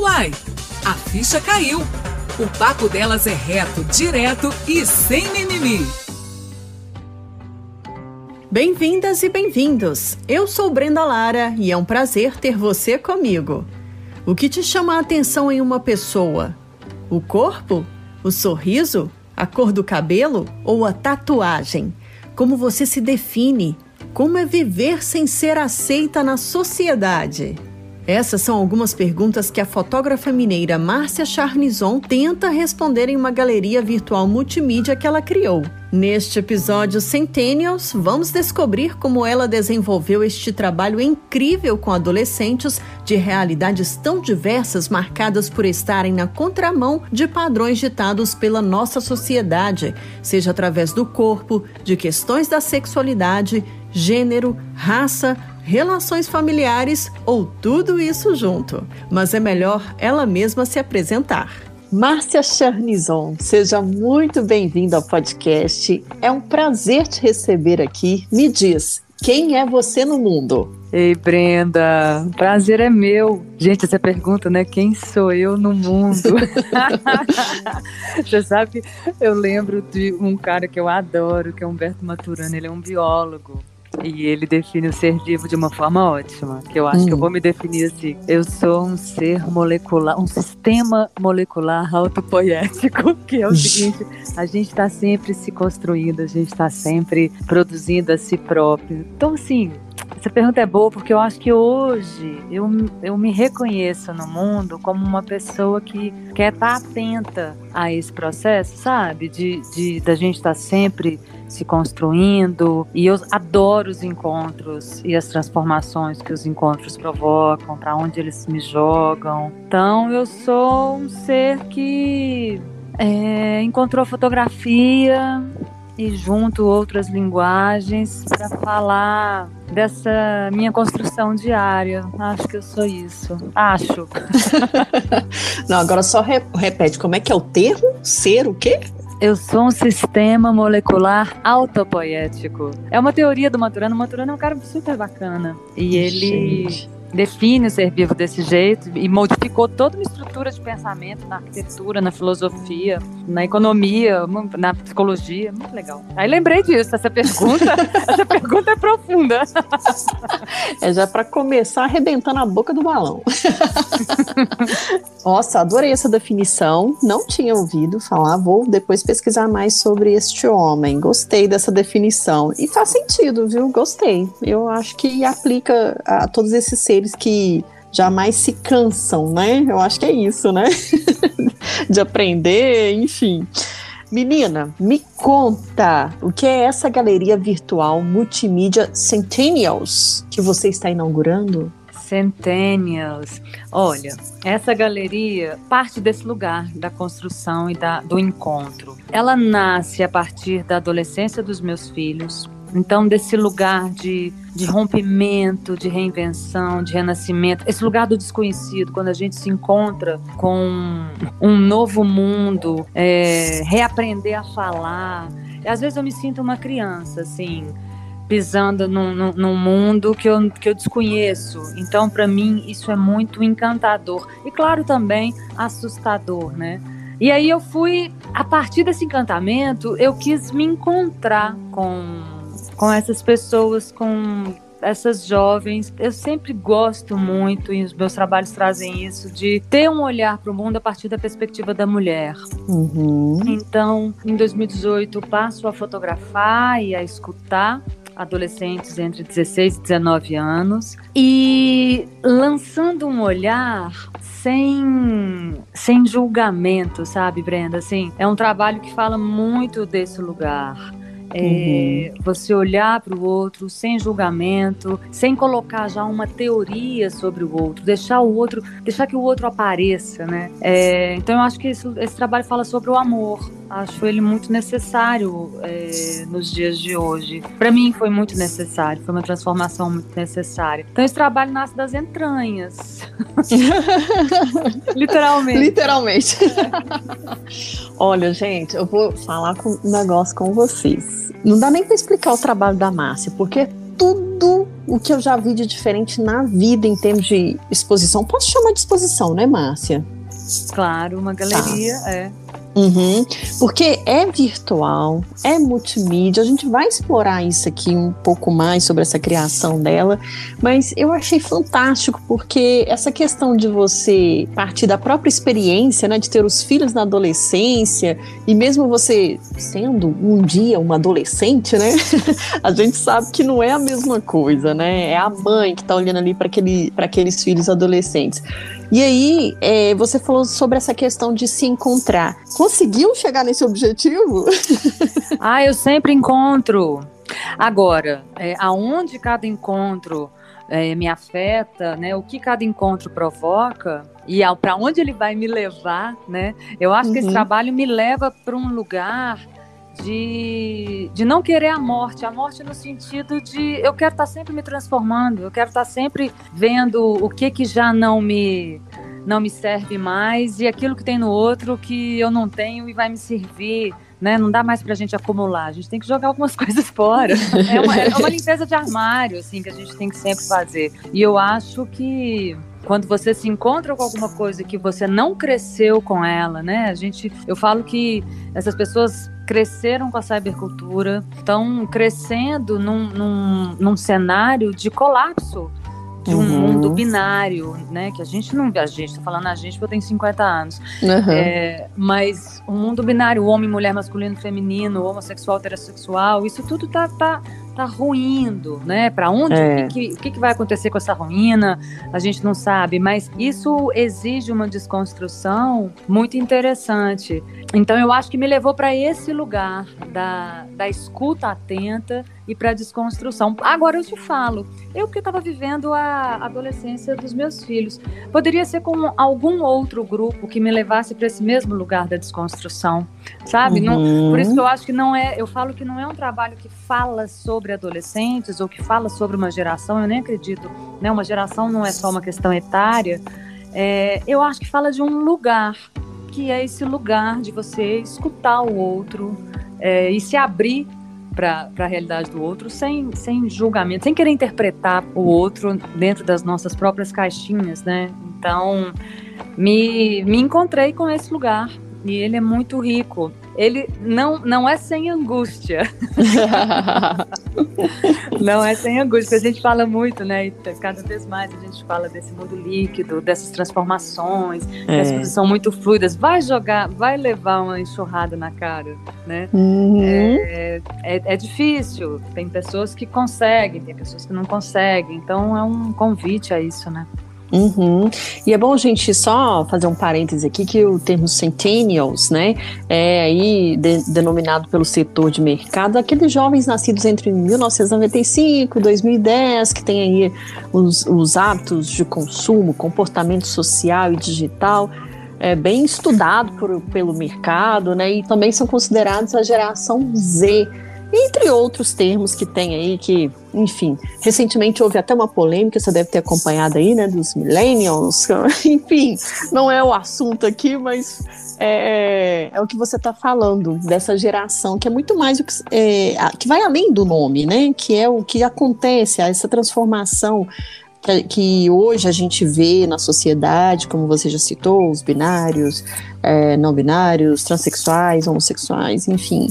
Uai, a ficha caiu. O papo delas é reto, direto e sem mimimi. Bem-vindas e bem-vindos. Eu sou Brenda Lara e é um prazer ter você comigo. O que te chama a atenção em uma pessoa? O corpo? O sorriso? A cor do cabelo ou a tatuagem? Como você se define? Como é viver sem ser aceita na sociedade? Essas são algumas perguntas que a fotógrafa mineira Márcia Charnison tenta responder em uma galeria virtual multimídia que ela criou. Neste episódio Centennials, vamos descobrir como ela desenvolveu este trabalho incrível com adolescentes de realidades tão diversas marcadas por estarem na contramão de padrões ditados pela nossa sociedade, seja através do corpo, de questões da sexualidade, gênero, raça, relações familiares ou tudo isso junto. Mas é melhor ela mesma se apresentar. Márcia Charnison, seja muito bem-vinda ao podcast. É um prazer te receber aqui. Me diz, quem é você no mundo? Ei, Brenda, prazer é meu. Gente, essa pergunta, né? Quem sou eu no mundo? Você sabe, eu lembro de um cara que eu adoro, que é Humberto Maturana, ele é um biólogo. E ele define o ser vivo de uma forma ótima, que eu acho hum. que eu hum. vou me definir assim. Eu sou um ser molecular, um sistema molecular autopoético, que é o seguinte, a gente está sempre se construindo, a gente está sempre produzindo a si próprio. Então, assim, essa pergunta é boa porque eu acho que hoje eu, eu me reconheço no mundo como uma pessoa que quer estar tá atenta a esse processo, sabe? De, de da gente estar tá sempre se construindo. E eu adoro os encontros e as transformações que os encontros provocam, para onde eles me jogam. Então eu sou um ser que é, encontrou fotografia e junto outras linguagens para falar dessa minha construção diária. Acho que eu sou isso. Acho. Não, agora só re repete, como é que é o termo? Ser o quê? Eu sou um sistema molecular autopoético. É uma teoria do Maturano. O Maturano é um cara super bacana. E ele. Gente define o ser vivo desse jeito e modificou toda uma estrutura de pensamento na arquitetura, na filosofia, na economia, na psicologia. Muito legal. Aí lembrei disso, essa pergunta, essa pergunta é profunda. É já para começar arrebentando a boca do balão. Nossa, adorei essa definição. Não tinha ouvido falar, vou depois pesquisar mais sobre este homem. Gostei dessa definição. E faz sentido, viu? Gostei. Eu acho que aplica a todos esses seres que jamais se cansam, né? Eu acho que é isso, né? de aprender, enfim. Menina, me conta o que é essa galeria virtual multimídia Centennials que você está inaugurando? Centennials. Olha, essa galeria parte desse lugar da construção e da, do encontro. Ela nasce a partir da adolescência dos meus filhos, então, desse lugar de, de rompimento, de reinvenção, de renascimento, esse lugar do desconhecido, quando a gente se encontra com um novo mundo, é, reaprender a falar. Às vezes eu me sinto uma criança, assim, pisando num, num, num, mundo que eu, que eu desconheço. Então, para mim, isso é muito encantador. E, claro, também assustador, né? E aí eu fui, a partir desse encantamento, eu quis me encontrar com com essas pessoas, com essas jovens. Eu sempre gosto muito, e os meus trabalhos trazem isso, de ter um olhar para o mundo a partir da perspectiva da mulher. Uhum. Então, em 2018, passo a fotografar e a escutar adolescentes entre 16 e 19 anos e lançando um olhar sem sem julgamento, sabe, Brenda? Assim, é um trabalho que fala muito desse lugar é, uhum. Você olhar para o outro sem julgamento, sem colocar já uma teoria sobre o outro, deixar o outro, deixar que o outro apareça, né? É, então eu acho que esse, esse trabalho fala sobre o amor, acho ele muito necessário é, nos dias de hoje. Para mim foi muito necessário, foi uma transformação muito necessária. Então esse trabalho nasce das entranhas. Literalmente. Literalmente. Olha, gente, eu vou falar com um negócio com vocês. Não dá nem para explicar o trabalho da Márcia, porque tudo o que eu já vi de diferente na vida em termos de exposição. Posso chamar de exposição, né, Márcia? Claro, uma galeria, tá. é. Uhum, porque é virtual, é multimídia, a gente vai explorar isso aqui um pouco mais sobre essa criação dela, mas eu achei fantástico porque essa questão de você partir da própria experiência, né, de ter os filhos na adolescência e mesmo você sendo um dia uma adolescente, né, a gente sabe que não é a mesma coisa, né, é a mãe que está olhando ali para aquele, aqueles filhos adolescentes. E aí, é, você falou sobre essa questão de se encontrar. Conseguiu chegar nesse objetivo? ah, eu sempre encontro. Agora, é, aonde cada encontro é, me afeta, né? O que cada encontro provoca e para onde ele vai me levar, né? Eu acho uhum. que esse uhum. trabalho me leva para um lugar de, de não querer a morte, a morte no sentido de eu quero estar tá sempre me transformando, eu quero estar tá sempre vendo o que que já não me não me serve mais e aquilo que tem no outro que eu não tenho e vai me servir. Né? Não dá mais para a gente acumular, a gente tem que jogar algumas coisas fora. É uma, é uma limpeza de armário, assim, que a gente tem que sempre fazer. E eu acho que quando você se encontra com alguma coisa que você não cresceu com ela, né? A gente, eu falo que essas pessoas cresceram com a cybercultura, estão crescendo num, num, num cenário de colapso de um uhum. mundo binário, né? Que a gente não. A gente tá falando a gente porque eu tenho 50 anos. Uhum. É, mas o um mundo binário, homem, mulher, masculino, feminino, homossexual, heterossexual, isso tudo tá, tá, tá ruindo, né? Para onde? É. O, que, que, que vai acontecer com essa ruína? A gente não sabe, mas isso exige uma desconstrução muito interessante. Então eu acho que me levou para esse lugar da, da escuta atenta e para desconstrução. Agora eu te falo, eu que estava vivendo a adolescência dos meus filhos, poderia ser com algum outro grupo que me levasse para esse mesmo lugar da desconstrução, sabe? Uhum. Não, por isso que eu acho que não é, eu falo que não é um trabalho que fala sobre adolescentes ou que fala sobre uma geração. Eu nem acredito, né? Uma geração não é só uma questão etária. É, eu acho que fala de um lugar que é esse lugar de você escutar o outro é, e se abrir para a realidade do outro sem, sem julgamento, sem querer interpretar o outro dentro das nossas próprias caixinhas, né? Então, me, me encontrei com esse lugar e ele é muito rico ele não, não é sem angústia. não é sem angústia. A gente fala muito, né? E cada vez mais a gente fala desse mundo líquido, dessas transformações, é. as coisas são muito fluidas. Vai jogar, vai levar uma enxurrada na cara, né? Uhum. É, é, é difícil. Tem pessoas que conseguem, tem pessoas que não conseguem. Então é um convite a isso, né? Uhum. E é bom a gente só fazer um parêntese aqui que o termo centennials, né, é aí de, denominado pelo setor de mercado, aqueles jovens nascidos entre 1995 e 2010, que têm aí os, os hábitos de consumo, comportamento social e digital, é bem estudado por, pelo mercado, né, e também são considerados a geração Z, entre outros termos que tem aí que, enfim, recentemente houve até uma polêmica, você deve ter acompanhado aí, né, dos millennials, enfim, não é o assunto aqui, mas é, é o que você está falando dessa geração que é muito mais o que, é, que vai além do nome, né, que é o que acontece, essa transformação que, que, hoje a gente vê na sociedade, como você já citou, os binários, é, não binários, transexuais, homossexuais, enfim.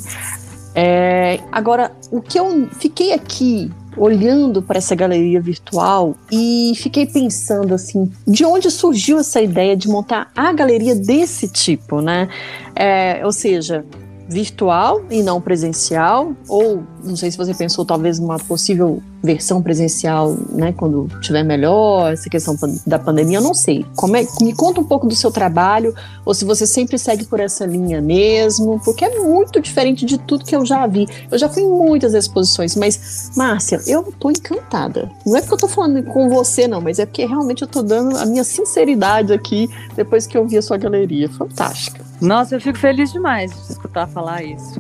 É, agora, o que eu fiquei aqui olhando para essa galeria virtual e fiquei pensando assim, de onde surgiu essa ideia de montar a galeria desse tipo, né? É, ou seja, virtual e não presencial, ou não sei se você pensou talvez uma possível versão presencial, né, quando tiver melhor, essa questão da pandemia, eu não sei. Como é, me conta um pouco do seu trabalho, ou se você sempre segue por essa linha mesmo, porque é muito diferente de tudo que eu já vi. Eu já fui em muitas exposições, mas, Márcia, eu tô encantada. Não é porque eu tô falando com você, não, mas é porque realmente eu tô dando a minha sinceridade aqui depois que eu vi a sua galeria. Fantástica. Nossa, eu fico feliz demais de escutar falar isso.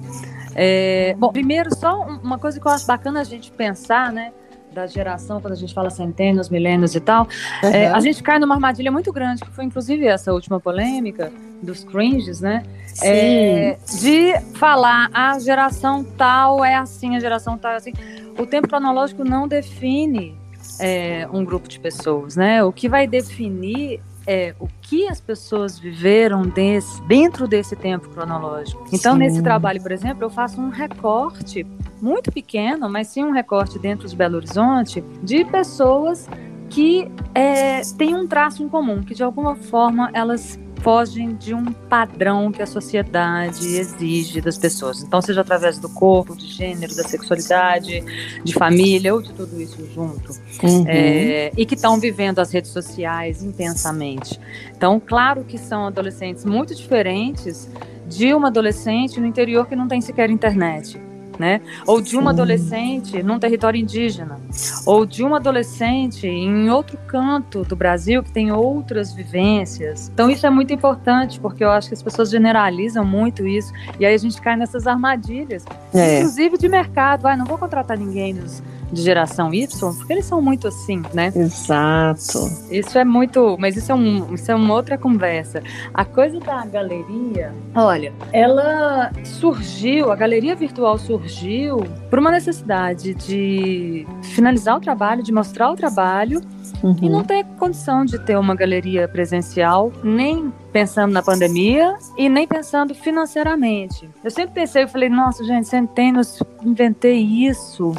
É, bom, primeiro, só uma coisa que eu acho bacana a gente pensar, né? Da geração, quando a gente fala centênios, milênios e tal, uhum. é, a gente cai numa armadilha muito grande, que foi inclusive essa última polêmica dos cringes, né? É, de falar a geração tal é assim, a geração tal é assim. o tempo cronológico não define é, um grupo de pessoas, né? O que vai definir é o que as pessoas viveram desse, dentro desse tempo cronológico. Então, sim. nesse trabalho, por exemplo, eu faço um recorte muito pequeno, mas sim um recorte dentro de Belo Horizonte de pessoas que é, têm um traço em comum, que de alguma forma elas fogem de um padrão que a sociedade exige das pessoas. Então, seja através do corpo, de gênero, da sexualidade, de família, ou de tudo isso junto. Uhum. É, e que estão vivendo as redes sociais intensamente. Então, claro que são adolescentes muito diferentes de uma adolescente no interior que não tem sequer internet né? Ou de uma adolescente num território indígena, ou de uma adolescente em outro canto do Brasil que tem outras vivências. Então isso é muito importante porque eu acho que as pessoas generalizam muito isso e aí a gente cai nessas armadilhas, é. inclusive de mercado. Ah, não vou contratar ninguém nos de geração Y, porque eles são muito assim, né? Exato. Isso é muito, mas isso é, um, isso é uma outra conversa. A coisa da galeria, olha, ela surgiu, a galeria virtual surgiu por uma necessidade de finalizar o trabalho, de mostrar o trabalho uhum. e não ter condição de ter uma galeria presencial, nem pensando na pandemia e nem pensando financeiramente. Eu sempre pensei, eu falei, nossa, gente, centenas, inventei isso.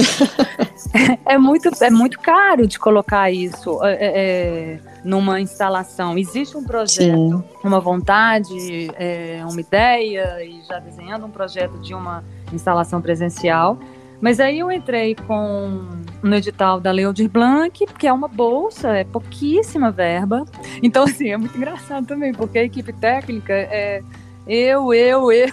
é, muito, é muito caro de colocar isso é, é, é, numa instalação. Existe um projeto, Sim. uma vontade, é, uma ideia, e já desenhando um projeto de uma instalação presencial. Mas aí eu entrei com no edital da Lei Aldir Blanc, que é uma bolsa, é pouquíssima verba. Então, assim, é muito engraçado também, porque a equipe técnica é eu, eu, eu, eu.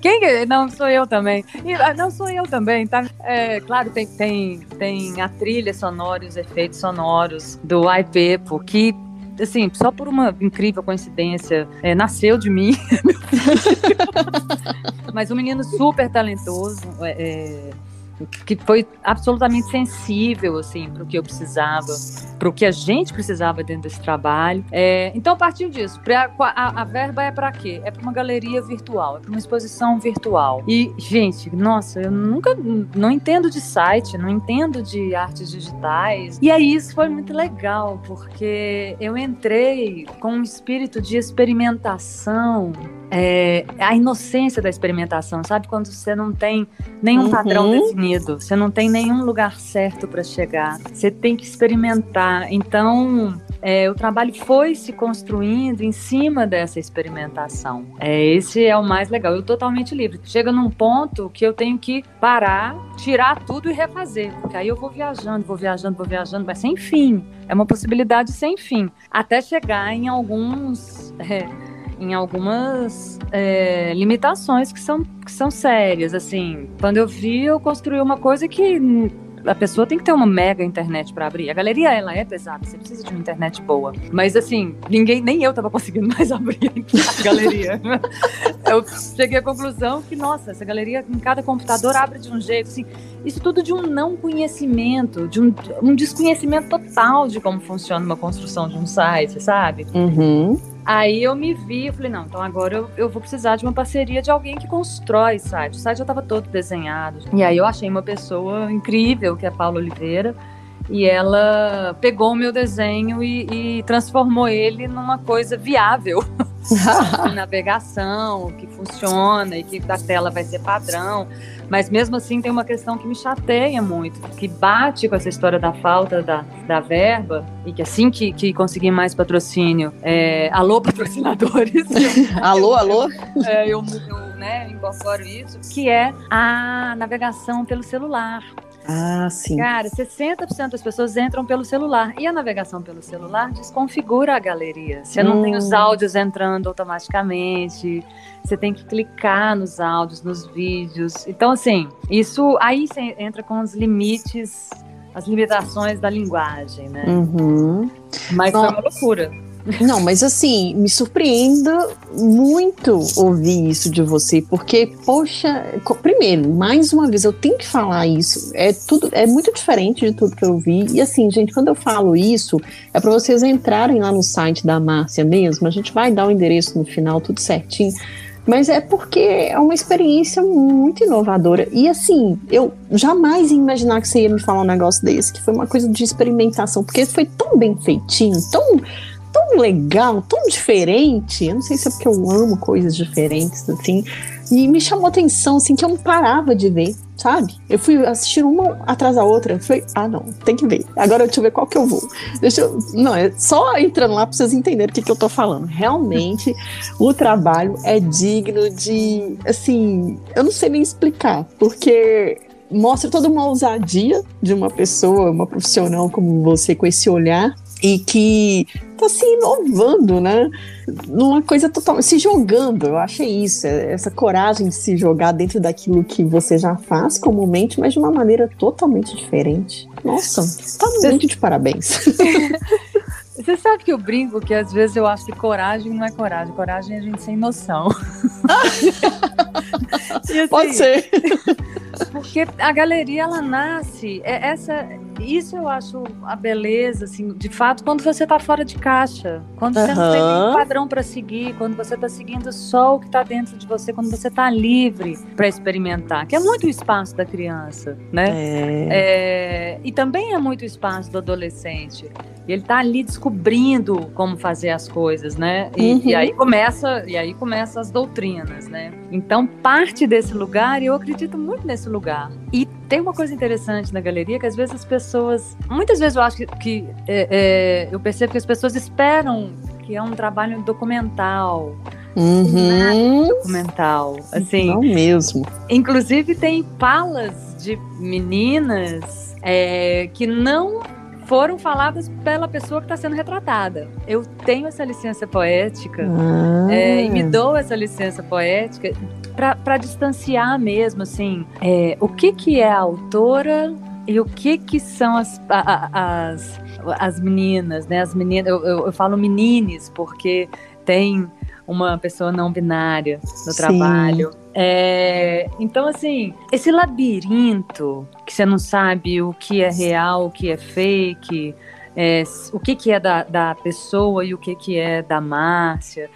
Quem é? Não, sou eu também. Ah, não, sou eu também, tá? É, claro, tem, tem, tem a trilha sonora e os efeitos sonoros do IPEPO, que assim, só por uma incrível coincidência, é, nasceu de mim. Mas um menino super talentoso. É, é que foi absolutamente sensível assim para o que eu precisava, para o que a gente precisava dentro desse trabalho. É, então, partir disso, pra, a, a verba é para quê? É para uma galeria virtual, é para uma exposição virtual. E, gente, nossa, eu nunca não entendo de site, não entendo de artes digitais. E aí isso foi muito legal, porque eu entrei com um espírito de experimentação é, a inocência da experimentação, sabe? Quando você não tem nenhum uhum. padrão definido, você não tem nenhum lugar certo para chegar, você tem que experimentar. Então, é, o trabalho foi se construindo em cima dessa experimentação. É, esse é o mais legal. Eu totalmente livre. Chega num ponto que eu tenho que parar, tirar tudo e refazer, porque aí eu vou viajando, vou viajando, vou viajando, mas sem fim. É uma possibilidade sem fim, até chegar em alguns é, em algumas é, limitações que são, que são sérias. Assim, quando eu vi, eu construí uma coisa que a pessoa tem que ter uma mega internet para abrir. A galeria, ela é pesada, você precisa de uma internet boa. Mas, assim, ninguém, nem eu tava conseguindo mais abrir a galeria. eu cheguei à conclusão que, nossa, essa galeria em cada computador abre de um jeito, assim, isso tudo de um não conhecimento, de um, um desconhecimento total de como funciona uma construção de um site, sabe? Uhum. Aí eu me vi, eu falei, não, então agora eu, eu vou precisar de uma parceria de alguém que constrói site. O site já estava todo desenhado. E aí eu achei uma pessoa incrível, que é a Paula Oliveira, e ela pegou o meu desenho e, e transformou ele numa coisa viável. navegação, que funciona e que da tela vai ser padrão. Mas mesmo assim tem uma questão que me chateia muito, que bate com essa história da falta da, da verba, e que assim que, que conseguir mais patrocínio, é, alô patrocinadores. alô, alô? É, eu, eu né, incorporo isso, que é a navegação pelo celular. Ah, sim. Cara, 60% das pessoas entram pelo celular. E a navegação pelo celular desconfigura a galeria. Você hum. não tem os hum. áudios entrando automaticamente. Você tem que clicar nos áudios, nos vídeos. Então, assim, isso aí você entra com os limites, as limitações da linguagem, né? Uhum. Mas Bom, foi uma loucura. Não, mas assim, me surpreenda muito ouvir isso de você, porque, poxa, primeiro, mais uma vez, eu tenho que falar isso. É tudo, é muito diferente de tudo que eu vi. E assim, gente, quando eu falo isso, é para vocês entrarem lá no site da Márcia mesmo. A gente vai dar o endereço no final, tudo certinho Mas é porque é uma experiência muito inovadora. E assim, eu jamais ia imaginar que você ia me falar um negócio desse, que foi uma coisa de experimentação, porque foi tão bem feitinho, tão tão legal, tão diferente. Eu não sei se é porque eu amo coisas diferentes, assim. E me chamou atenção, assim, que eu não parava de ver, sabe? Eu fui assistir uma atrás da outra. Falei, ah, não, tem que ver. Agora deixa eu ver qual que eu vou. Deixa eu. Não, é só entrando lá pra vocês entenderem o que, que eu tô falando. Realmente, o trabalho é digno de. Assim, eu não sei nem explicar, porque mostra toda uma ousadia de uma pessoa, uma profissional como você, com esse olhar e que tá se inovando, né? Numa coisa totalmente. se jogando, eu achei isso, é, essa coragem de se jogar dentro daquilo que você já faz comumente, mas de uma maneira totalmente diferente. Nossa, tá muito de parabéns. Você sabe que eu brinco que às vezes eu acho que coragem não é coragem, coragem é a gente sem noção. assim, Pode ser. Porque a galeria ela nasce, é essa, isso eu acho a beleza, assim, de fato, quando você está fora de caixa, quando uhum. você não tem nenhum padrão para seguir, quando você está seguindo só o que está dentro de você, quando você está livre para experimentar, que é muito o espaço da criança, né? É. É, e também é muito o espaço do adolescente. E ele está ali descobrindo como fazer as coisas, né? E, uhum. e, aí começa, e aí começa as doutrinas, né? Então parte desse lugar, e eu acredito muito nesse lugar. E tem uma coisa interessante na galeria que às vezes as pessoas, muitas vezes eu acho que, que é, é, eu percebo que as pessoas esperam que é um trabalho documental. Uhum. documental, assim. Não mesmo. Inclusive tem falas de meninas é, que não foram faladas pela pessoa que está sendo retratada. Eu tenho essa licença poética ah. é, e me dou essa licença poética para distanciar mesmo, assim, é, o que que é a autora e o que que são as, as, as meninas, né? As meninas, eu, eu, eu falo menines porque tem uma pessoa não binária no Sim. trabalho. É, então, assim, esse labirinto que você não sabe o que é real, o que é fake, é, o que, que é da, da pessoa e o que, que é da Márcia.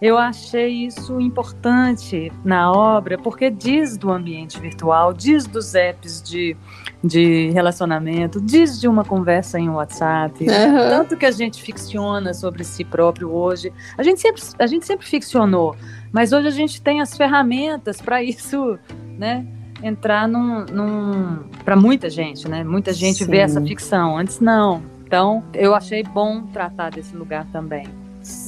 Eu achei isso importante na obra, porque diz do ambiente virtual, diz dos apps de, de relacionamento, diz de uma conversa em WhatsApp. Uhum. Tanto que a gente ficciona sobre si próprio hoje. A gente sempre, a gente sempre ficcionou, mas hoje a gente tem as ferramentas para isso, né? Entrar num. num para muita gente, né? Muita gente Sim. vê essa ficção. Antes não. Então, eu achei bom tratar desse lugar também.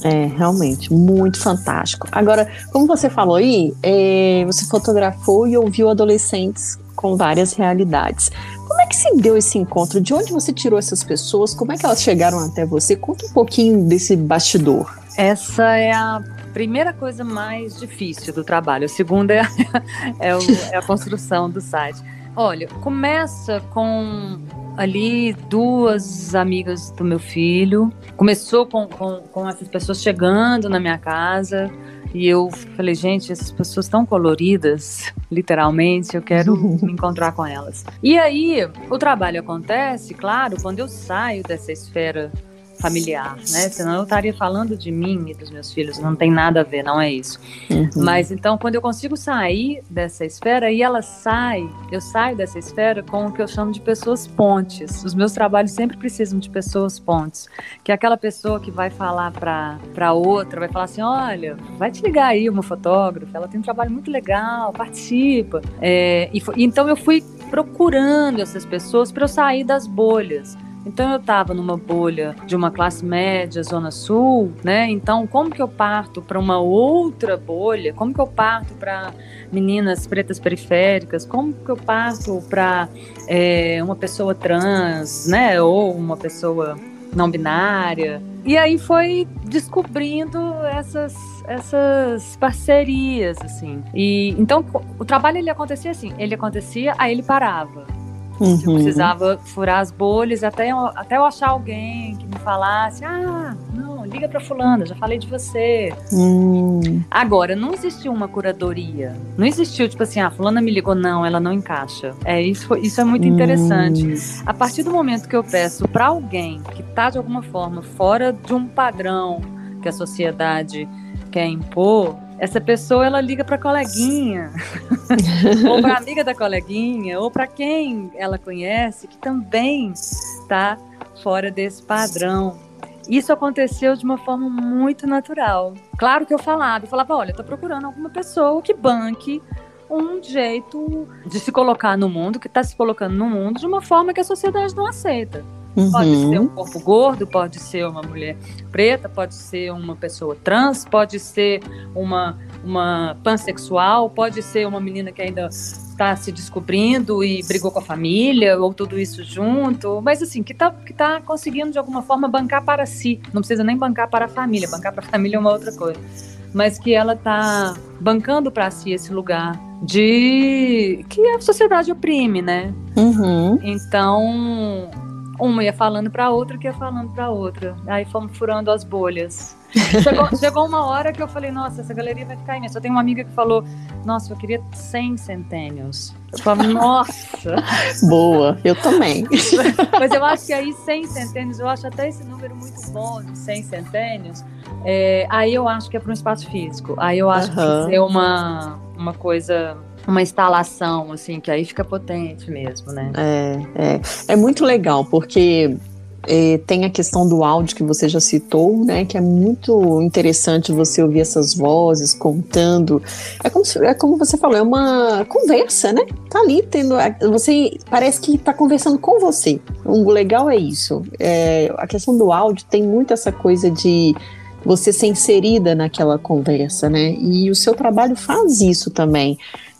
É, realmente, muito fantástico. Agora, como você falou aí, é, você fotografou e ouviu adolescentes com várias realidades. Como é que se deu esse encontro? De onde você tirou essas pessoas? Como é que elas chegaram até você? Conta um pouquinho desse bastidor. Essa é a primeira coisa mais difícil do trabalho. A segunda é é, o, é a construção do site. Olha, começa com ali duas amigas do meu filho. Começou com, com, com, essas pessoas chegando na minha casa. E eu falei, gente, essas pessoas tão coloridas, literalmente, eu quero me encontrar com elas. E aí, o trabalho acontece, claro, quando eu saio dessa esfera familiar, né? Senão eu estaria falando de mim e dos meus filhos, não tem nada a ver, não é isso. Uhum. Mas então, quando eu consigo sair dessa esfera e ela sai, eu saio dessa esfera com o que eu chamo de pessoas pontes. Os meus trabalhos sempre precisam de pessoas pontes, que é aquela pessoa que vai falar para outra, vai falar assim, olha, vai te ligar aí uma fotógrafa, ela tem um trabalho muito legal, participa. É, e, então eu fui procurando essas pessoas para eu sair das bolhas. Então eu estava numa bolha de uma classe média, zona sul, né? Então como que eu parto para uma outra bolha? Como que eu parto para meninas pretas periféricas? Como que eu parto para é, uma pessoa trans, né? Ou uma pessoa não binária? E aí foi descobrindo essas essas parcerias assim. E então o trabalho ele acontecia assim, ele acontecia, aí ele parava. Uhum. Eu precisava furar as bolhas até eu, até eu achar alguém que me falasse: ah, não, liga para Fulana, já falei de você. Uhum. Agora, não existiu uma curadoria. Não existiu, tipo assim, ah, Fulana me ligou, não, ela não encaixa. É, isso, isso é muito uhum. interessante. A partir do momento que eu peço para alguém que está de alguma forma fora de um padrão que a sociedade quer impor, essa pessoa ela liga para coleguinha, ou para amiga da coleguinha, ou para quem ela conhece que também está fora desse padrão. Isso aconteceu de uma forma muito natural. Claro que eu falava, eu falava, olha, eu tô procurando alguma pessoa que banque um jeito de se colocar no mundo, que está se colocando no mundo de uma forma que a sociedade não aceita. Uhum. Pode ser um corpo gordo, pode ser uma mulher preta, pode ser uma pessoa trans, pode ser uma, uma pansexual, pode ser uma menina que ainda está se descobrindo e brigou com a família, ou tudo isso junto, mas assim, que está que tá conseguindo de alguma forma bancar para si. Não precisa nem bancar para a família, bancar para a família é uma outra coisa. Mas que ela está bancando para si esse lugar de que a sociedade oprime, né? Uhum. Então, uma ia falando para outra, que ia falando para outra. Aí fomos furando as bolhas. Chegou, chegou, uma hora que eu falei, nossa, essa galeria vai ficar imensa. Eu tenho uma amiga que falou, nossa, eu queria 100 centênios. Eu falo, nossa. Boa, eu também. Mas eu acho que aí 100 centênios, eu acho até esse número muito bom, de 100 centênios. É, aí eu acho que é para um espaço físico. Aí eu acho uhum. que é uma, uma coisa uma instalação, assim, que aí fica potente mesmo, né? É, é, é muito legal, porque é, tem a questão do áudio que você já citou, né? Que é muito interessante você ouvir essas vozes contando. É como, é como você falou, é uma conversa, né? Tá ali tendo. Você parece que tá conversando com você. O legal é isso. É, a questão do áudio tem muito essa coisa de você ser inserida naquela conversa, né? E o seu trabalho faz isso também.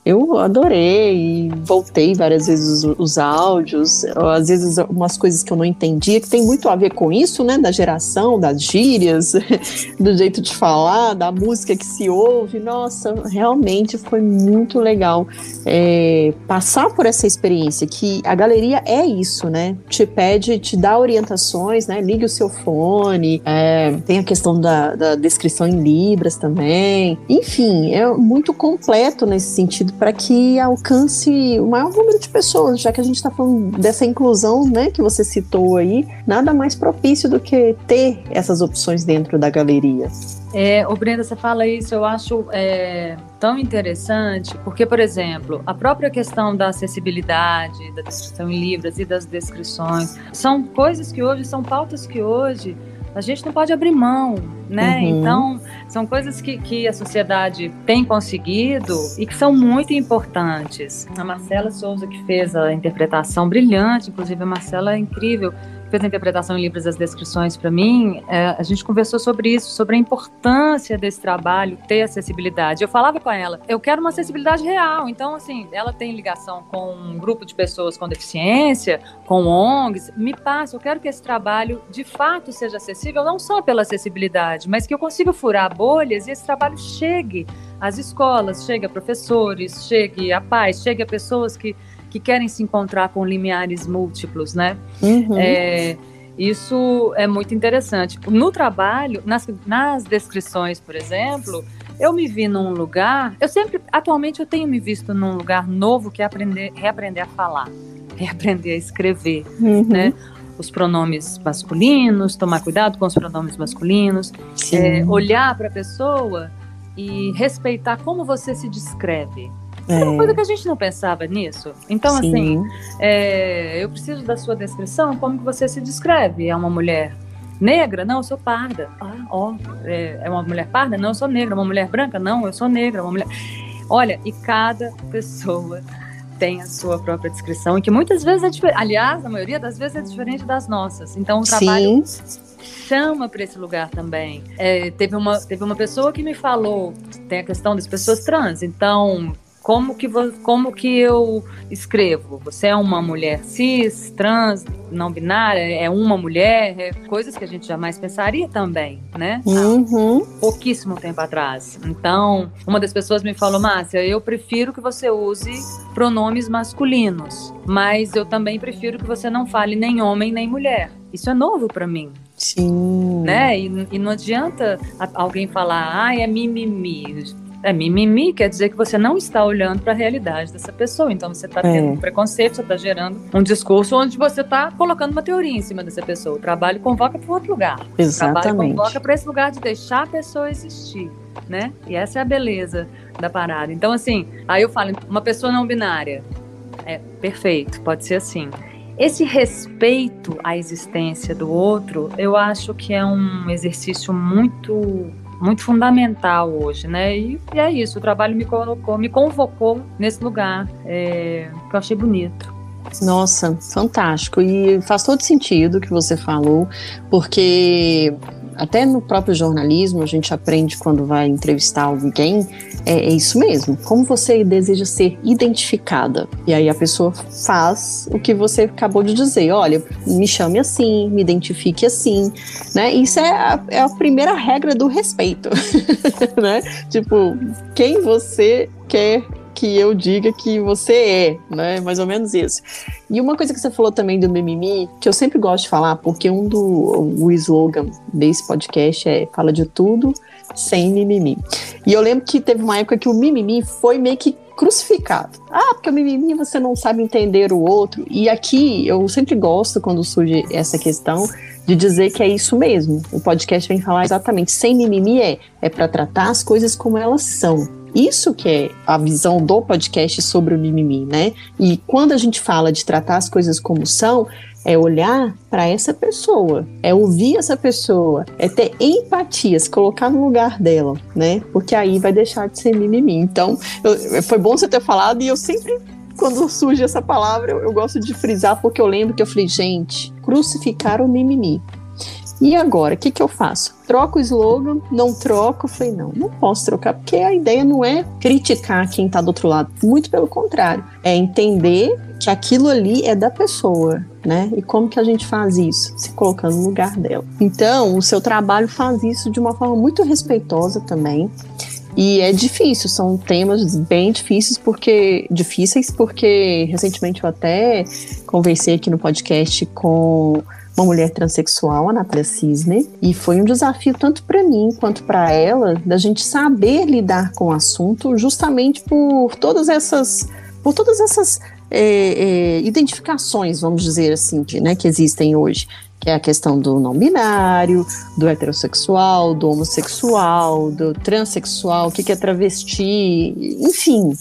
Eu adorei, voltei várias vezes os, os, áudios, às vezes umas coisas que eu não entendia, que tem muito a ver com isso, né? Da geração, das gírias, do jeito de falar, da música que se ouve. Nossa, realmente foi muito legal é, passar por essa experiência, que a galeria é isso, né? Te pede, te dá orientações, né? Ligue o seu fone, é, tem a questão da, da descrição em Libras também. Enfim, é muito completo nesse sentido para que alcance o maior número de pessoas, já que a gente está falando dessa inclusão, né, que você citou aí, nada mais propício do que ter essas opções dentro da galeria. É, o Brenda, você fala isso, eu acho é, tão interessante, porque, por exemplo, a própria questão da acessibilidade, da descrição em libras e das descrições, são coisas que hoje, são pautas que hoje a gente não pode abrir mão, né? Uhum. Então, são coisas que, que a sociedade tem conseguido e que são muito importantes. A Marcela Souza, que fez a interpretação brilhante, inclusive a Marcela é incrível, fez a interpretação em livros das descrições para mim, é, a gente conversou sobre isso, sobre a importância desse trabalho ter acessibilidade. Eu falava com ela, eu quero uma acessibilidade real. Então, assim, ela tem ligação com um grupo de pessoas com deficiência, com ONGs. Me passa, eu quero que esse trabalho de fato seja acessível, não só pela acessibilidade, mas que eu consiga furar bolhas e esse trabalho chegue às escolas, chegue a professores, chegue a pais, chegue a pessoas que que querem se encontrar com limiares múltiplos, né? Uhum. É, isso é muito interessante. No trabalho, nas, nas descrições, por exemplo, eu me vi num lugar. Eu sempre, atualmente, eu tenho me visto num lugar novo que é aprender, reaprender a falar, reaprender a escrever, uhum. né? Os pronomes masculinos, tomar cuidado com os pronomes masculinos, é, olhar para a pessoa e respeitar como você se descreve. É uma coisa que a gente não pensava nisso. Então, Sim. assim, é, eu preciso da sua descrição. Como que você se descreve? É uma mulher negra? Não, eu sou parda. Ah, ó, é, é uma mulher parda? Não, eu sou negra. Uma mulher branca? Não, eu sou negra. Uma mulher... Olha, e cada pessoa tem a sua própria descrição e que muitas vezes é diferente. Aliás, a maioria das vezes é diferente das nossas. Então, o trabalho Sim. chama para esse lugar também. É, teve, uma, teve uma pessoa que me falou, tem a questão das pessoas trans. Então, como que, como que eu escrevo? Você é uma mulher cis, trans, não binária, é uma mulher, é coisas que a gente jamais pensaria também, né? Uhum. pouquíssimo tempo atrás. Então, uma das pessoas me falou, Márcia, eu prefiro que você use pronomes masculinos, mas eu também prefiro que você não fale nem homem nem mulher. Isso é novo para mim. Sim. Né? E, e, não adianta alguém falar, ah, é mimimi É mimimi quer dizer que você não está olhando para a realidade dessa pessoa. Então você está tendo é. um preconceito, você está gerando um discurso onde você está colocando uma teoria em cima dessa pessoa. O trabalho convoca para outro lugar. Exatamente. O trabalho convoca para esse lugar de deixar a pessoa existir. Né? E essa é a beleza da parada. Então, assim, aí eu falo, uma pessoa não binária. É perfeito, pode ser assim. Esse respeito à existência do outro, eu acho que é um exercício muito muito fundamental hoje, né? E, e, é isso, o trabalho me colocou, me convocou nesse lugar é, que eu achei bonito. Nossa, fantástico. E faz todo sentido o que você falou, porque até no próprio jornalismo, a gente aprende quando vai entrevistar alguém, é, é, isso mesmo. Como você deseja ser identificada? E aí a pessoa faz o que você acabou de dizer. Olha, me chame assim, me identifique assim, né? Isso é a, é a primeira regra do respeito, né? Tipo, quem você quer que eu diga que você é, né? Mais ou menos isso. E uma coisa que você falou também do mimimi, que eu sempre gosto de falar, porque um do o slogan desse podcast é fala de tudo sem mimimi. E eu lembro que teve uma época que o mimimi foi meio que crucificado. Ah, porque o mimimi você não sabe entender o outro. E aqui eu sempre gosto quando surge essa questão de dizer que é isso mesmo. O podcast vem falar exatamente sem mimimi é é para tratar as coisas como elas são. Isso que é a visão do podcast sobre o mimimi, né? E quando a gente fala de tratar as coisas como são, é olhar para essa pessoa, é ouvir essa pessoa, é ter empatia, se colocar no lugar dela, né? Porque aí vai deixar de ser mimimi. Então, eu, foi bom você ter falado e eu sempre quando surge essa palavra, eu, eu, gosto de frisar porque eu lembro que eu falei, gente, crucificar o mimimi. E agora, o que, que eu faço? Troco o slogan? Não troco? Falei, não, não posso trocar, porque a ideia não é criticar quem está do outro lado. Muito pelo contrário. É entender que aquilo ali é da pessoa, né? E como que a gente faz isso? Se colocando no lugar dela. Então, o seu trabalho faz isso de uma forma muito respeitosa também. E é difícil, são temas bem difíceis porque difíceis porque recentemente eu até conversei aqui no podcast com uma mulher transexual, a Natália Cisne, e foi um desafio tanto para mim quanto para ela da gente saber lidar com o assunto, justamente por todas essas, por todas essas é, é, identificações, vamos dizer assim, que, né, que existem hoje que é a questão do não binário, do heterossexual, do homossexual, do transexual, o que, que é travesti, enfim,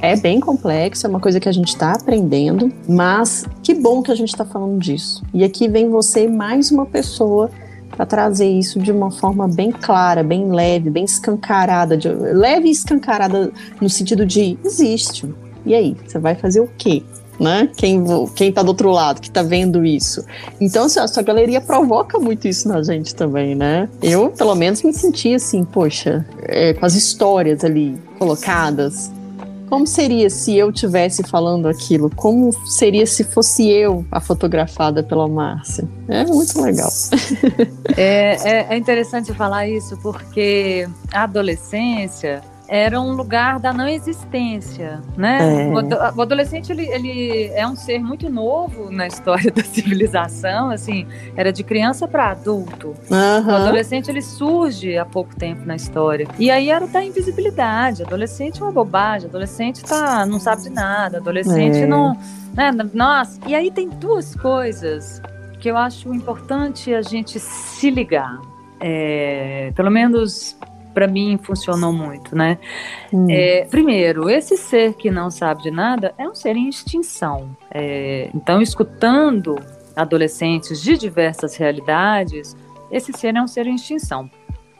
é bem complexo, é uma coisa que a gente está aprendendo, mas que bom que a gente está falando disso. E aqui vem você, mais uma pessoa, para trazer isso de uma forma bem clara, bem leve, bem escancarada, de, leve e escancarada no sentido de existe. E aí, você vai fazer o quê? né? Quem, quem tá do outro lado, que tá vendo isso. Então, assim, a sua galeria provoca muito isso na gente também, né? Eu, pelo menos, me senti assim, poxa, é, com as histórias ali colocadas. Como seria se eu tivesse falando aquilo? Como seria se fosse eu a fotografada pela Márcia? É muito legal. É, é, é interessante falar isso porque a adolescência era um lugar da não existência, né? É. O adolescente ele, ele é um ser muito novo na história da civilização, assim, era de criança para adulto. Uhum. O adolescente ele surge há pouco tempo na história. E aí era da invisibilidade. Adolescente é uma bobagem, adolescente tá não sabe de nada, adolescente é. não, né? Nossa. E aí tem duas coisas que eu acho importante a gente se ligar. É, pelo menos para mim funcionou muito, né? Hum. É, primeiro, esse ser que não sabe de nada é um ser em extinção. É, então, escutando adolescentes de diversas realidades, esse ser é um ser em extinção.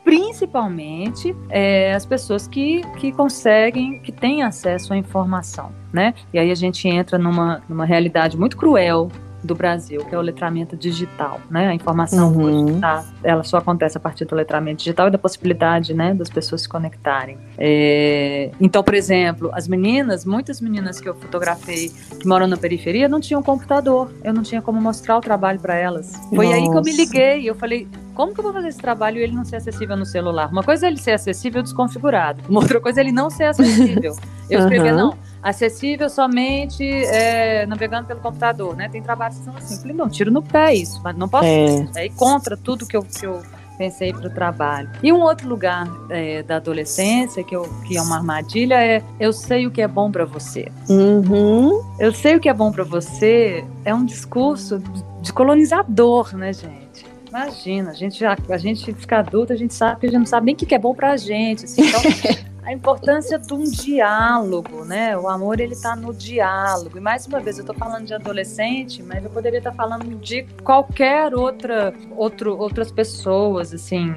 Principalmente é, as pessoas que, que conseguem, que têm acesso à informação, né? E aí a gente entra numa, numa realidade muito cruel do Brasil, que é o letramento digital, né? A informação uhum. tá, ela só acontece a partir do letramento digital e da possibilidade, né, das pessoas se conectarem. É, então, por exemplo, as meninas, muitas meninas que eu fotografei que moram na periferia não tinham computador, eu não tinha como mostrar o trabalho para elas. Foi Nossa. aí que eu me liguei, eu falei, como que eu vou fazer esse trabalho e ele não ser acessível no celular? Uma coisa é ele ser acessível desconfigurado, uma outra coisa é ele não ser acessível. Eu escrevi, uhum. não, acessível somente é, navegando pelo computador, né? Tem trabalhos que são assim. Eu falei, não, tiro no pé isso, mas não posso. É. é contra tudo que eu, que eu pensei para o trabalho. E um outro lugar é, da adolescência, que, eu, que é uma armadilha, é eu sei o que é bom para você. Uhum. Eu sei o que é bom para você é um discurso de colonizador, né, gente? Imagina, a gente, já, a gente fica adulta, a gente sabe que a gente não sabe nem o que é bom pra gente. Assim, então, a importância de um diálogo, né? O amor ele está no diálogo. E mais uma vez eu estou falando de adolescente, mas eu poderia estar tá falando de qualquer outra, outro, outras pessoas, assim.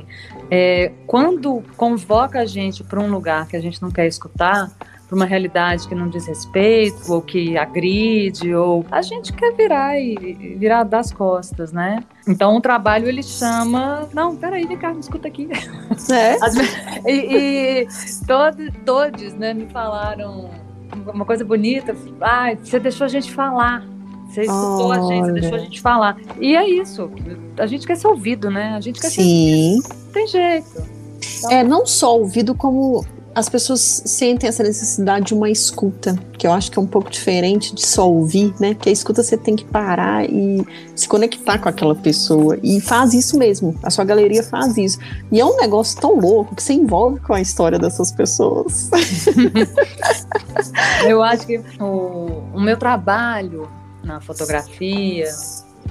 É, quando convoca a gente para um lugar que a gente não quer escutar, para uma realidade que não diz respeito ou que agride ou a gente quer virar e virar das costas, né? Então o trabalho ele chama, não, peraí, vem cá, me escuta aqui. É. As, e, e todos, todos, né, me falaram uma coisa bonita, ah, você deixou a gente falar. Você escutou Olha. a gente, você deixou a gente falar. E é isso. A gente quer ser ouvido, né? A gente quer Sim. ser. Não tem jeito. Então, é, não só ouvido, como as pessoas sentem essa necessidade de uma escuta, que eu acho que é um pouco diferente de só ouvir, né? Que a escuta você tem que parar e se conectar com aquela pessoa. E faz isso mesmo. A sua galeria faz isso. E é um negócio tão louco que você envolve com a história dessas pessoas. eu acho que o, o meu trabalho na fotografia,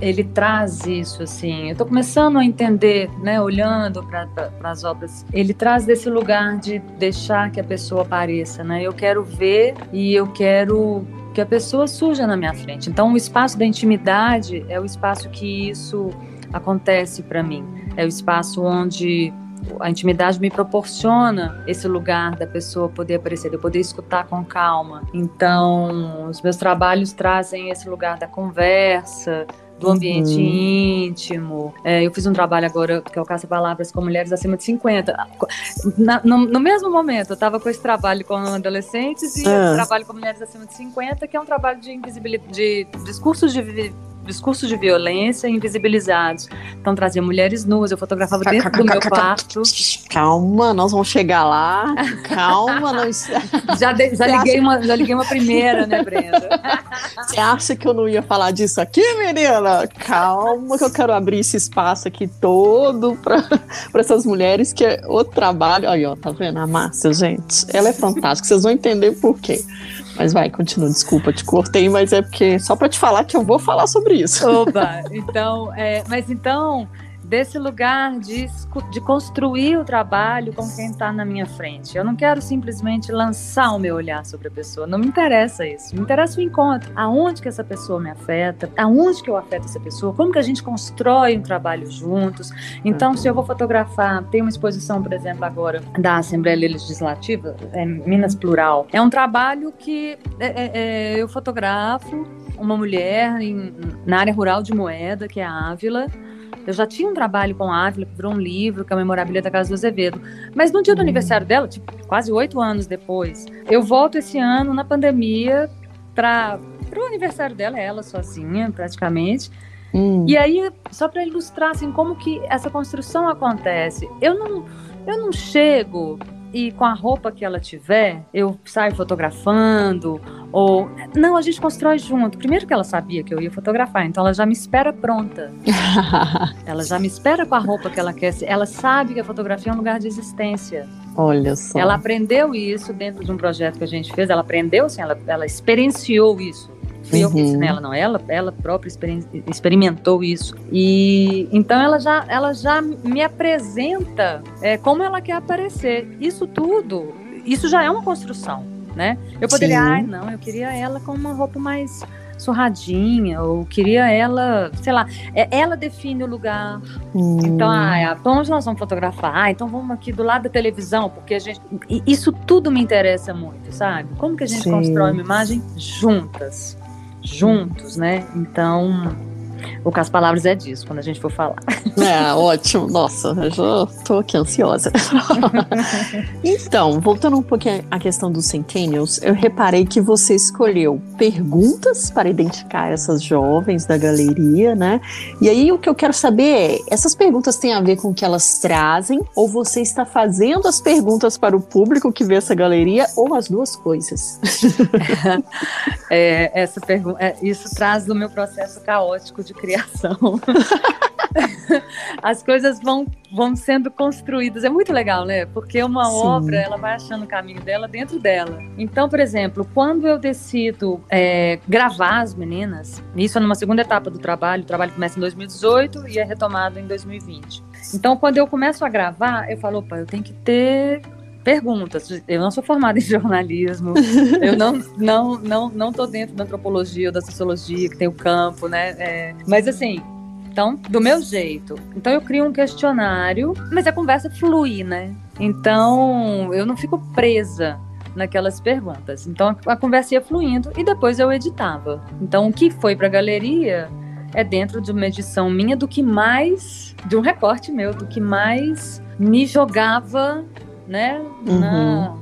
ele traz isso assim. Eu estou começando a entender, né, olhando para as obras, ele traz desse lugar de deixar que a pessoa apareça, né? Eu quero ver e eu quero que a pessoa surja na minha frente. Então, o espaço da intimidade é o espaço que isso acontece para mim. É o espaço onde a intimidade me proporciona esse lugar da pessoa poder aparecer, de eu poder escutar com calma. Então, os meus trabalhos trazem esse lugar da conversa, do ambiente uhum. íntimo. É, eu fiz um trabalho agora, que é o Caça Palavras com Mulheres acima de 50. Na, no, no, mesmo momento, eu estava com esse trabalho com adolescentes e ah. trabalho com mulheres acima de 50, que é um trabalho de invisibilidade, de discursos de discursos de violência invisibilizados. Então trazia mulheres nuas, eu fotografava dentro do meu quarto. Calma, nós vamos chegar lá. Calma, não. já, de, já, liguei acha... uma, já liguei uma primeira, né, Brenda? Você acha que eu não ia falar disso aqui, menina? Calma, que eu quero abrir esse espaço aqui todo para essas mulheres, que é o trabalho. Aí, ó, tá vendo? A Márcia, gente, ela é fantástica, vocês vão entender por quê. Mas vai, continua, desculpa, te cortei, mas é porque só para te falar que eu vou falar sobre isso. Oba, então, é, mas então, desse lugar de, de construir o trabalho com quem está na minha frente. Eu não quero simplesmente lançar o meu olhar sobre a pessoa, não me interessa isso. Me interessa o encontro. Aonde que essa pessoa me afeta? Aonde que eu afeto essa pessoa? Como que a gente constrói um trabalho juntos? Então, se eu vou fotografar, tem uma exposição, por exemplo, agora da Assembleia Legislativa, é, Minas Plural. É um trabalho que é, é, é eu fotografo uma mulher em, na área rural de Moeda, que é a Ávila, eu já tinha um trabalho com a Ávila, que virou um livro, que é a memorabilia da Casa do Azevedo. Mas no dia do aniversário dela, tipo, quase oito anos depois, eu volto esse ano, na pandemia, para o aniversário dela, ela sozinha, praticamente. Hum. E aí, só para ilustrar assim, como que essa construção acontece, eu não, eu não chego e com a roupa que ela tiver, eu saio fotografando, ou. Não, a gente constrói junto. Primeiro que ela sabia que eu ia fotografar, então ela já me espera pronta. ela já me espera com a roupa que ela quer. Ela sabe que a fotografia é um lugar de existência. Olha só. Ela aprendeu isso dentro de um projeto que a gente fez. Ela aprendeu, assim, ela, ela experienciou isso. Fui uhum. eu que uhum. ensinei ela, não. Ela, ela própria experimentou isso. E então ela já, ela já me apresenta é, como ela quer aparecer. Isso tudo, isso já é uma construção, né? Eu poderia, ai, não, eu queria ela com uma roupa mais surradinha, ou queria ela, sei lá, é, ela define o lugar. Hum. Então, ah, então onde nós vamos fotografar? Ah, então vamos aqui do lado da televisão, porque a gente. Isso tudo me interessa muito, sabe? Como que a gente Sim. constrói uma imagem juntas? Juntos, né? Então, o que as palavras é disso, quando a gente for falar. É, ótimo. Nossa, eu já tô aqui ansiosa. então, voltando um pouquinho à questão dos Centennials, eu reparei que você escolheu perguntas para identificar essas jovens da galeria, né? E aí o que eu quero saber é, essas perguntas têm a ver com o que elas trazem, ou você está fazendo as perguntas para o público que vê essa galeria, ou as duas coisas? é, essa pergunta, é, isso traz do meu processo caótico de criação. as coisas vão, vão sendo construídas. É muito legal, né? Porque uma Sim. obra, ela vai achando o caminho dela dentro dela. Então, por exemplo, quando eu decido é, gravar as meninas, isso é numa segunda etapa do trabalho, o trabalho começa em 2018 e é retomado em 2020. Então, quando eu começo a gravar, eu falo, opa, eu tenho que ter perguntas. Eu não sou formada em jornalismo, eu não não não não tô dentro da antropologia ou da sociologia que tem o campo, né? É, mas assim, então do meu jeito. Então eu crio um questionário, mas a conversa flui, né? Então eu não fico presa naquelas perguntas. Então a conversa ia fluindo e depois eu editava. Então o que foi para a galeria é dentro de uma edição minha do que mais, de um recorte meu, do que mais me jogava né, Uhum. na,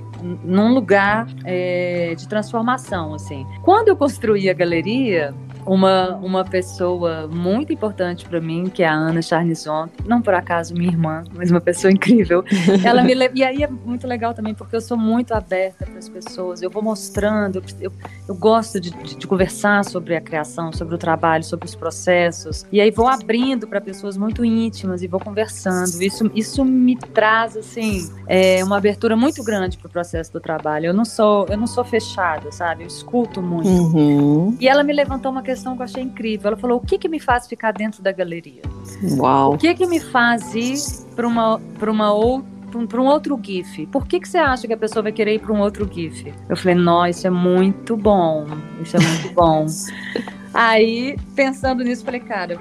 num lugar é, de transformação, assim. Quando eu construí a galeria, uma, uma pessoa muito importante para mim, que é a Ana Charnison, não por acaso minha irmã, mas uma pessoa incrível. Ela me. E aí é muito legal também, porque eu sou muito aberta para as pessoas, eu vou mostrando, eu, eu gosto de, de, de conversar sobre a criação, sobre o trabalho, sobre os processos, e aí vou abrindo para pessoas muito íntimas e vou conversando. Isso, isso me traz, assim, é, uma abertura muito grande para o processo do trabalho. Eu não sou, eu não sou fechada, sabe? Eu escuto muito. Uhum. E ela me levantou uma questão que eu achei incrível. Ela falou: o que, que me faz ficar dentro da galeria? Uau. O que, que me faz ir para uma, pra uma outra para um outro GIF. Por que, que você acha que a pessoa vai querer ir para um outro GIF? Eu falei, nossa, isso é muito bom. Isso é muito bom. Aí, pensando nisso, falei, cara,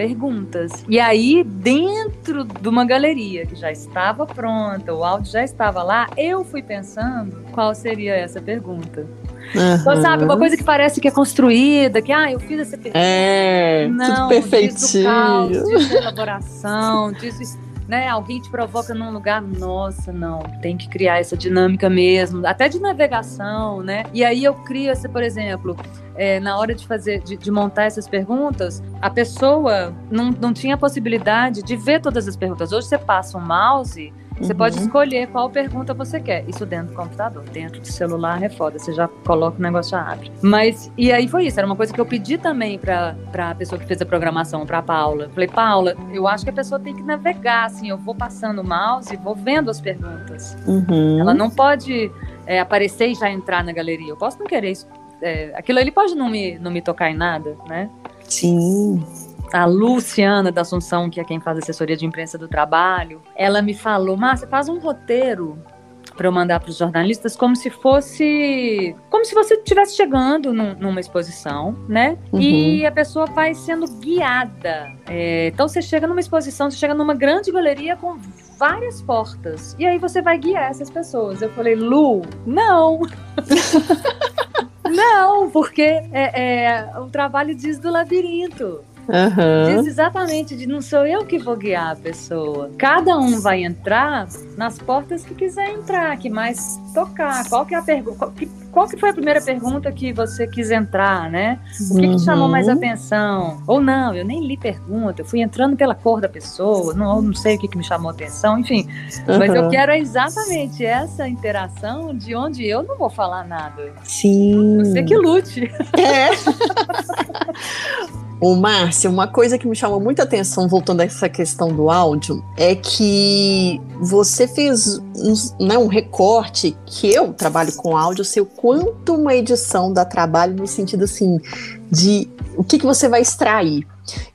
perguntas. E aí, dentro de uma galeria que já estava pronta, o áudio já estava lá, eu fui pensando qual seria essa pergunta. Então, sabe, uma coisa que parece que é construída, que, ah, eu fiz essa pergunta. É, Não, tudo diz do perfeitinho. caos, diz elaboração, diz, né, alguém te provoca num lugar, nossa, não, tem que criar essa dinâmica mesmo, até de navegação, né? E aí eu crio essa, por exemplo, é, na hora de fazer, de, de montar essas perguntas, a pessoa não, não tinha a possibilidade de ver todas as perguntas. Hoje você passa um mouse, você Uhum. pode escolher qual pergunta você quer. Isso dentro do computador. Dentro do celular é foda. Você já coloca o negócio já abre. Mas, e aí foi isso. Era uma coisa que eu pedi também pra, pra pessoa que fez a programação, pra Paula. Falei, Paula, eu acho que a pessoa tem que navegar, assim. Eu vou passando o mouse e vou vendo as perguntas. Uhum. Ela não pode é, aparecer e já entrar na galeria. Eu posso não querer isso. É, aquilo ali pode não me, não me tocar em nada, né? Sim. a Luciana da Assunção, que é quem faz assessoria de imprensa do trabalho, ela me falou: Márcia, faz um roteiro para eu mandar para os jornalistas como se fosse como se você estivesse chegando num- numa exposição, né? E a pessoa vai sendo guiada. É, então você chega numa exposição, você chega numa grande galeria com várias portas e aí você vai guiar essas pessoas. Eu falei, Lu, não. Não, porque é, é, o trabalho diz do labirinto. Aham. Diz exatamente de não sou eu que vou guiar a pessoa. Cada um vai entrar nas portas que quiser entrar, que mais tocar. Qual que é a pergunta? Que- qual que foi a primeira pergunta que você quis entrar, né? O que, que te chamou mais Uhum. atenção? Ou não, eu nem li pergunta, eu fui entrando pela cor da pessoa, não, não sei o que, que me chamou atenção, enfim. Mas eu Aham. quero exatamente essa interação de onde eu não vou falar nada. Sim. Você que lute. É. Ô, Márcia, uma coisa que me chamou muita atenção, voltando a essa questão do áudio, é que você fez um, né, um recorte que eu trabalho com áudio, sei o quanto uma edição dá trabalho no sentido assim de o que, que você vai extrair.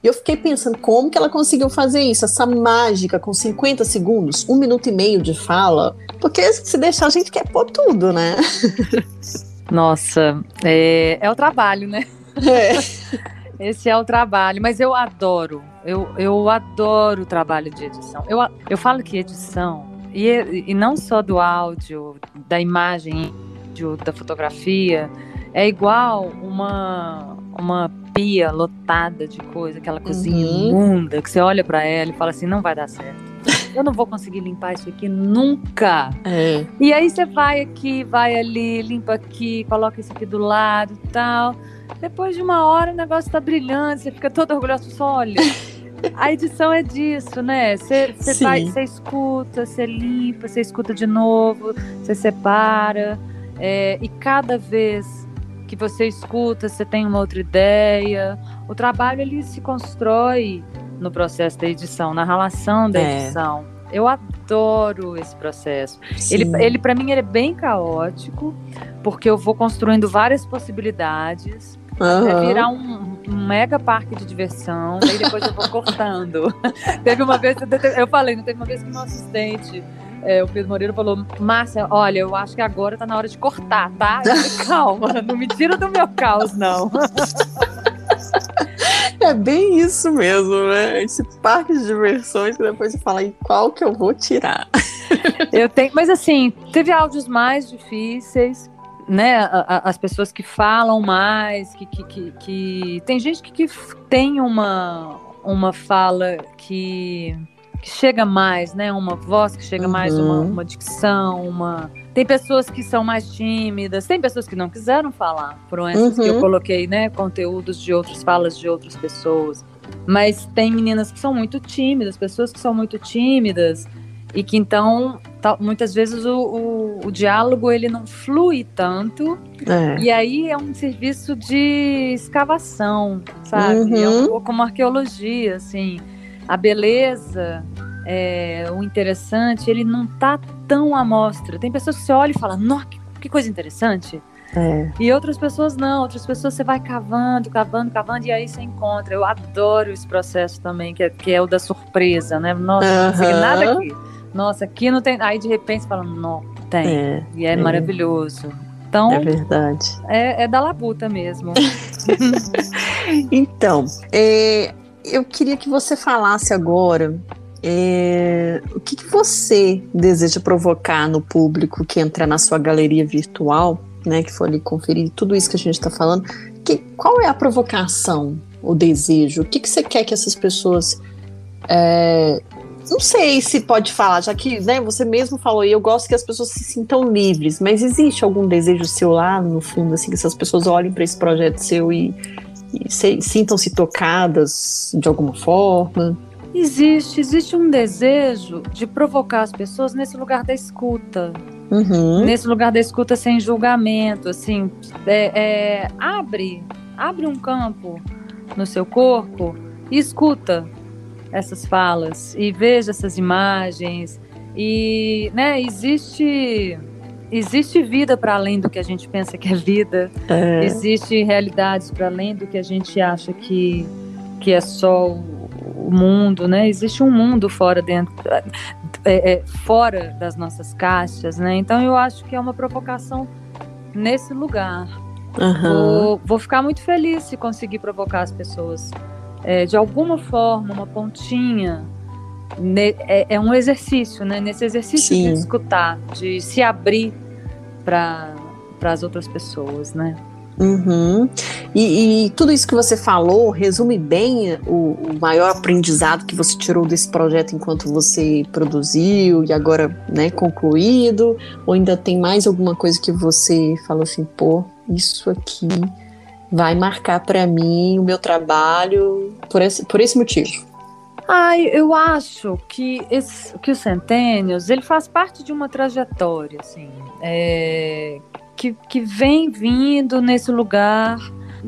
E eu fiquei pensando como que ela conseguiu fazer isso, essa mágica com 50 segundos, um minuto e meio de fala, porque se deixar a gente quer pôr tudo, né? Nossa, é, é o trabalho, né? É. Esse é o trabalho, mas eu adoro, eu, eu adoro o trabalho de edição. Eu, eu falo que edição, e, e não só do áudio, da imagem, da fotografia, é igual uma, uma pia lotada de coisa, aquela cozinha Uhum. imunda, que você olha pra ela e fala assim, não vai dar certo. Eu não vou conseguir limpar isso aqui nunca. É. E aí você vai aqui, vai ali, limpa aqui, coloca isso aqui do lado e tal. Depois de uma hora o negócio tá brilhando, você fica todo orgulhoso, só olha. A edição é disso, né? Você escuta, você limpa, você escuta de novo, você separa. É, e cada vez que você escuta, você tem uma outra ideia. O trabalho ele se constrói no processo da edição, na relação da É. edição. Eu adoro esse processo. Ele, Sim. ele para mim, ele é bem caótico, porque eu vou construindo várias possibilidades. Aham. É virar um, um mega parque de diversão, e depois eu vou cortando. teve uma vez, eu falei, teve uma vez que meu assistente, é, o Pedro Moreira, falou: Márcia, olha, eu acho que agora tá na hora de cortar, tá? Falei, Calma, não me tira do meu caos, não. É bem isso mesmo, né? Esse parque de diversões que depois você fala em qual que eu vou tirar. Eu tenho, mas assim, teve áudios mais difíceis, né? A- a- As pessoas que falam mais, que, que, que, que- tem gente que, que tem uma, uma fala que, que chega mais, né? Uma voz que chega mais, uma, Uhum. uma dicção, uma. Tem pessoas que são mais tímidas, tem pessoas que não quiseram falar. Foram essas que eu Uhum. coloquei, né? Conteúdos de outras falas de outras pessoas. Mas tem meninas que são muito tímidas, pessoas que são muito tímidas e que então muitas vezes o, o, o diálogo ele não flui tanto É. e aí é um serviço de escavação, sabe? É um Uhum. pouco como arqueologia, assim. A beleza, é, o interessante, ele não tá tão à mostra. Tem pessoas que você olha e fala, nossa, que, coisa interessante. É. E outras pessoas não, outras pessoas você vai cavando, cavando, cavando, e aí você encontra. Eu adoro esse processo também, que é, que é o da surpresa, né? Nossa, não consegui nada aqui. Nossa, aqui não tem. Aí de repente você fala, não, tem. É, E é, é. maravilhoso. Então, é verdade. é, é da labuta mesmo. Então, é, eu queria que você falasse agora é, o que, que você deseja provocar no público que entra na sua galeria virtual, né, que for ali conferir tudo isso que a gente está falando. Que, qual é a provocação, o desejo? O que, que você quer que essas pessoas. é, não sei se pode falar, já que né, você mesmo falou, e eu gosto que as pessoas se sintam livres, mas existe algum desejo seu lá no fundo, assim, que essas pessoas olhem para esse projeto seu e, sintam-se tocadas de alguma forma? Existe, existe um desejo de provocar as pessoas nesse lugar da escuta. Uhum. Nesse lugar da escuta sem julgamento, assim, é, é, abre, abre um campo no seu corpo e escuta essas falas e veja essas imagens e, né, existe existe vida para além do que a gente pensa que é vida, É, existe realidades para além do que a gente acha que que é só o mundo, né? Existe um mundo fora dentro, é, é, fora das nossas caixas, né? Então eu acho que é uma provocação nesse lugar. aham. Vou, vou ficar muito feliz se conseguir provocar as pessoas é, de alguma forma, uma pontinha. Ne- é, é um exercício, né? Nesse exercício Sim. de escutar, de se abrir para as outras pessoas, né? Uhum. E, e tudo isso que você falou resume bem o, o maior aprendizado que você tirou desse projeto enquanto você produziu e agora né, concluído? Ou ainda tem mais alguma coisa que você falou assim, pô, isso aqui vai marcar para mim o meu trabalho por esse, por esse motivo? Ai, eu acho que, esse, que o Centênios, ele faz parte de uma trajetória, assim, é, que, que vem vindo nesse lugar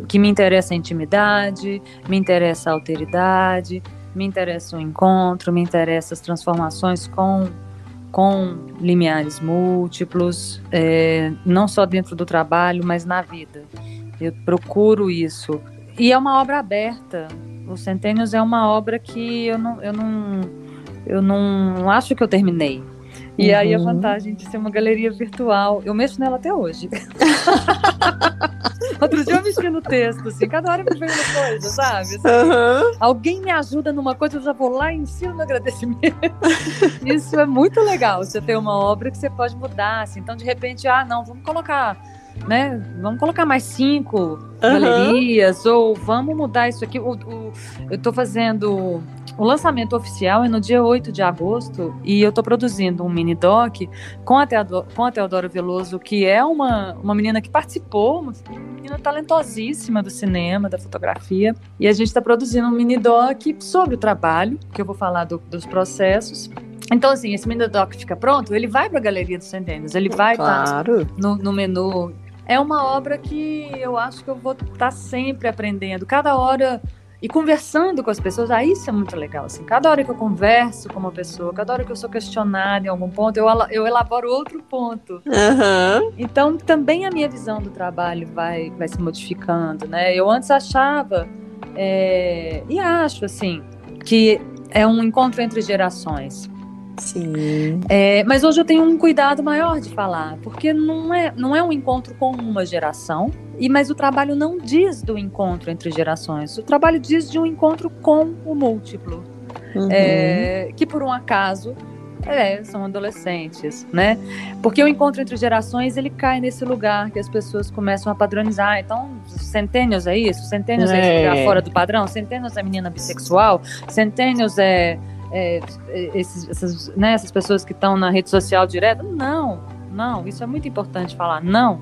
que me interessa a intimidade, me interessa a alteridade, me interessa o encontro, me interessa as transformações com, com limiares múltiplos, é, não só dentro do trabalho, mas na vida. Eu procuro isso. E é uma obra aberta, o Centênios é uma obra que eu não, eu não, eu não acho que eu terminei. E aí a Uhum. vantagem de ser uma galeria virtual, eu mexo nela até hoje. Outro dia eu mexi no texto, assim, cada hora me vem uma coisa, sabe? Assim, Alguém me ajuda numa coisa, eu já vou lá e ensino no agradecimento. Isso é muito legal, você ter uma obra que você pode mudar, assim. Então, de repente, ah, não, vamos colocar, né? Vamos colocar mais cinco galerias, ou vamos mudar isso aqui. O, o- eu tô fazendo. O lançamento oficial é no dia 8 de agosto e eu tô produzindo um mini doc com a, Teodo- com a Teodora Veloso, que é uma, uma menina que participou, uma menina talentosíssima do cinema, da fotografia. E a gente está produzindo um mini doc sobre o trabalho, que eu vou falar do- dos processos. Então, assim, esse mini doc fica pronto, ele vai para a Galeria dos Centênios, ele vai estar Claro. no, no menu. É uma obra que eu acho que eu vou estar sempre aprendendo. Cada hora e conversando com as pessoas, aí isso é muito legal. Assim, cada hora que eu converso com uma pessoa, cada hora que eu sou questionada em algum ponto, eu, eu elaboro outro ponto. Uhum. Então, também a minha visão do trabalho vai, vai se modificando, né? Eu antes achava, é, e acho, assim, que é um encontro entre gerações. Sim. É, mas hoje eu tenho um cuidado maior de falar, porque não é, não é um encontro com uma geração, e mas o trabalho não diz do encontro entre gerações. O trabalho diz de um encontro com o múltiplo, uhum. é, que por um acaso é, são adolescentes, né? Porque o encontro entre gerações ele cai nesse lugar que as pessoas começam a padronizar. Então, centênios é isso, centênios é, é isso fora do padrão, centênios é menina bissexual, centênios é é, esses, essas, né, essas pessoas que estão na rede social direto. Não, não, isso é muito importante falar. Não,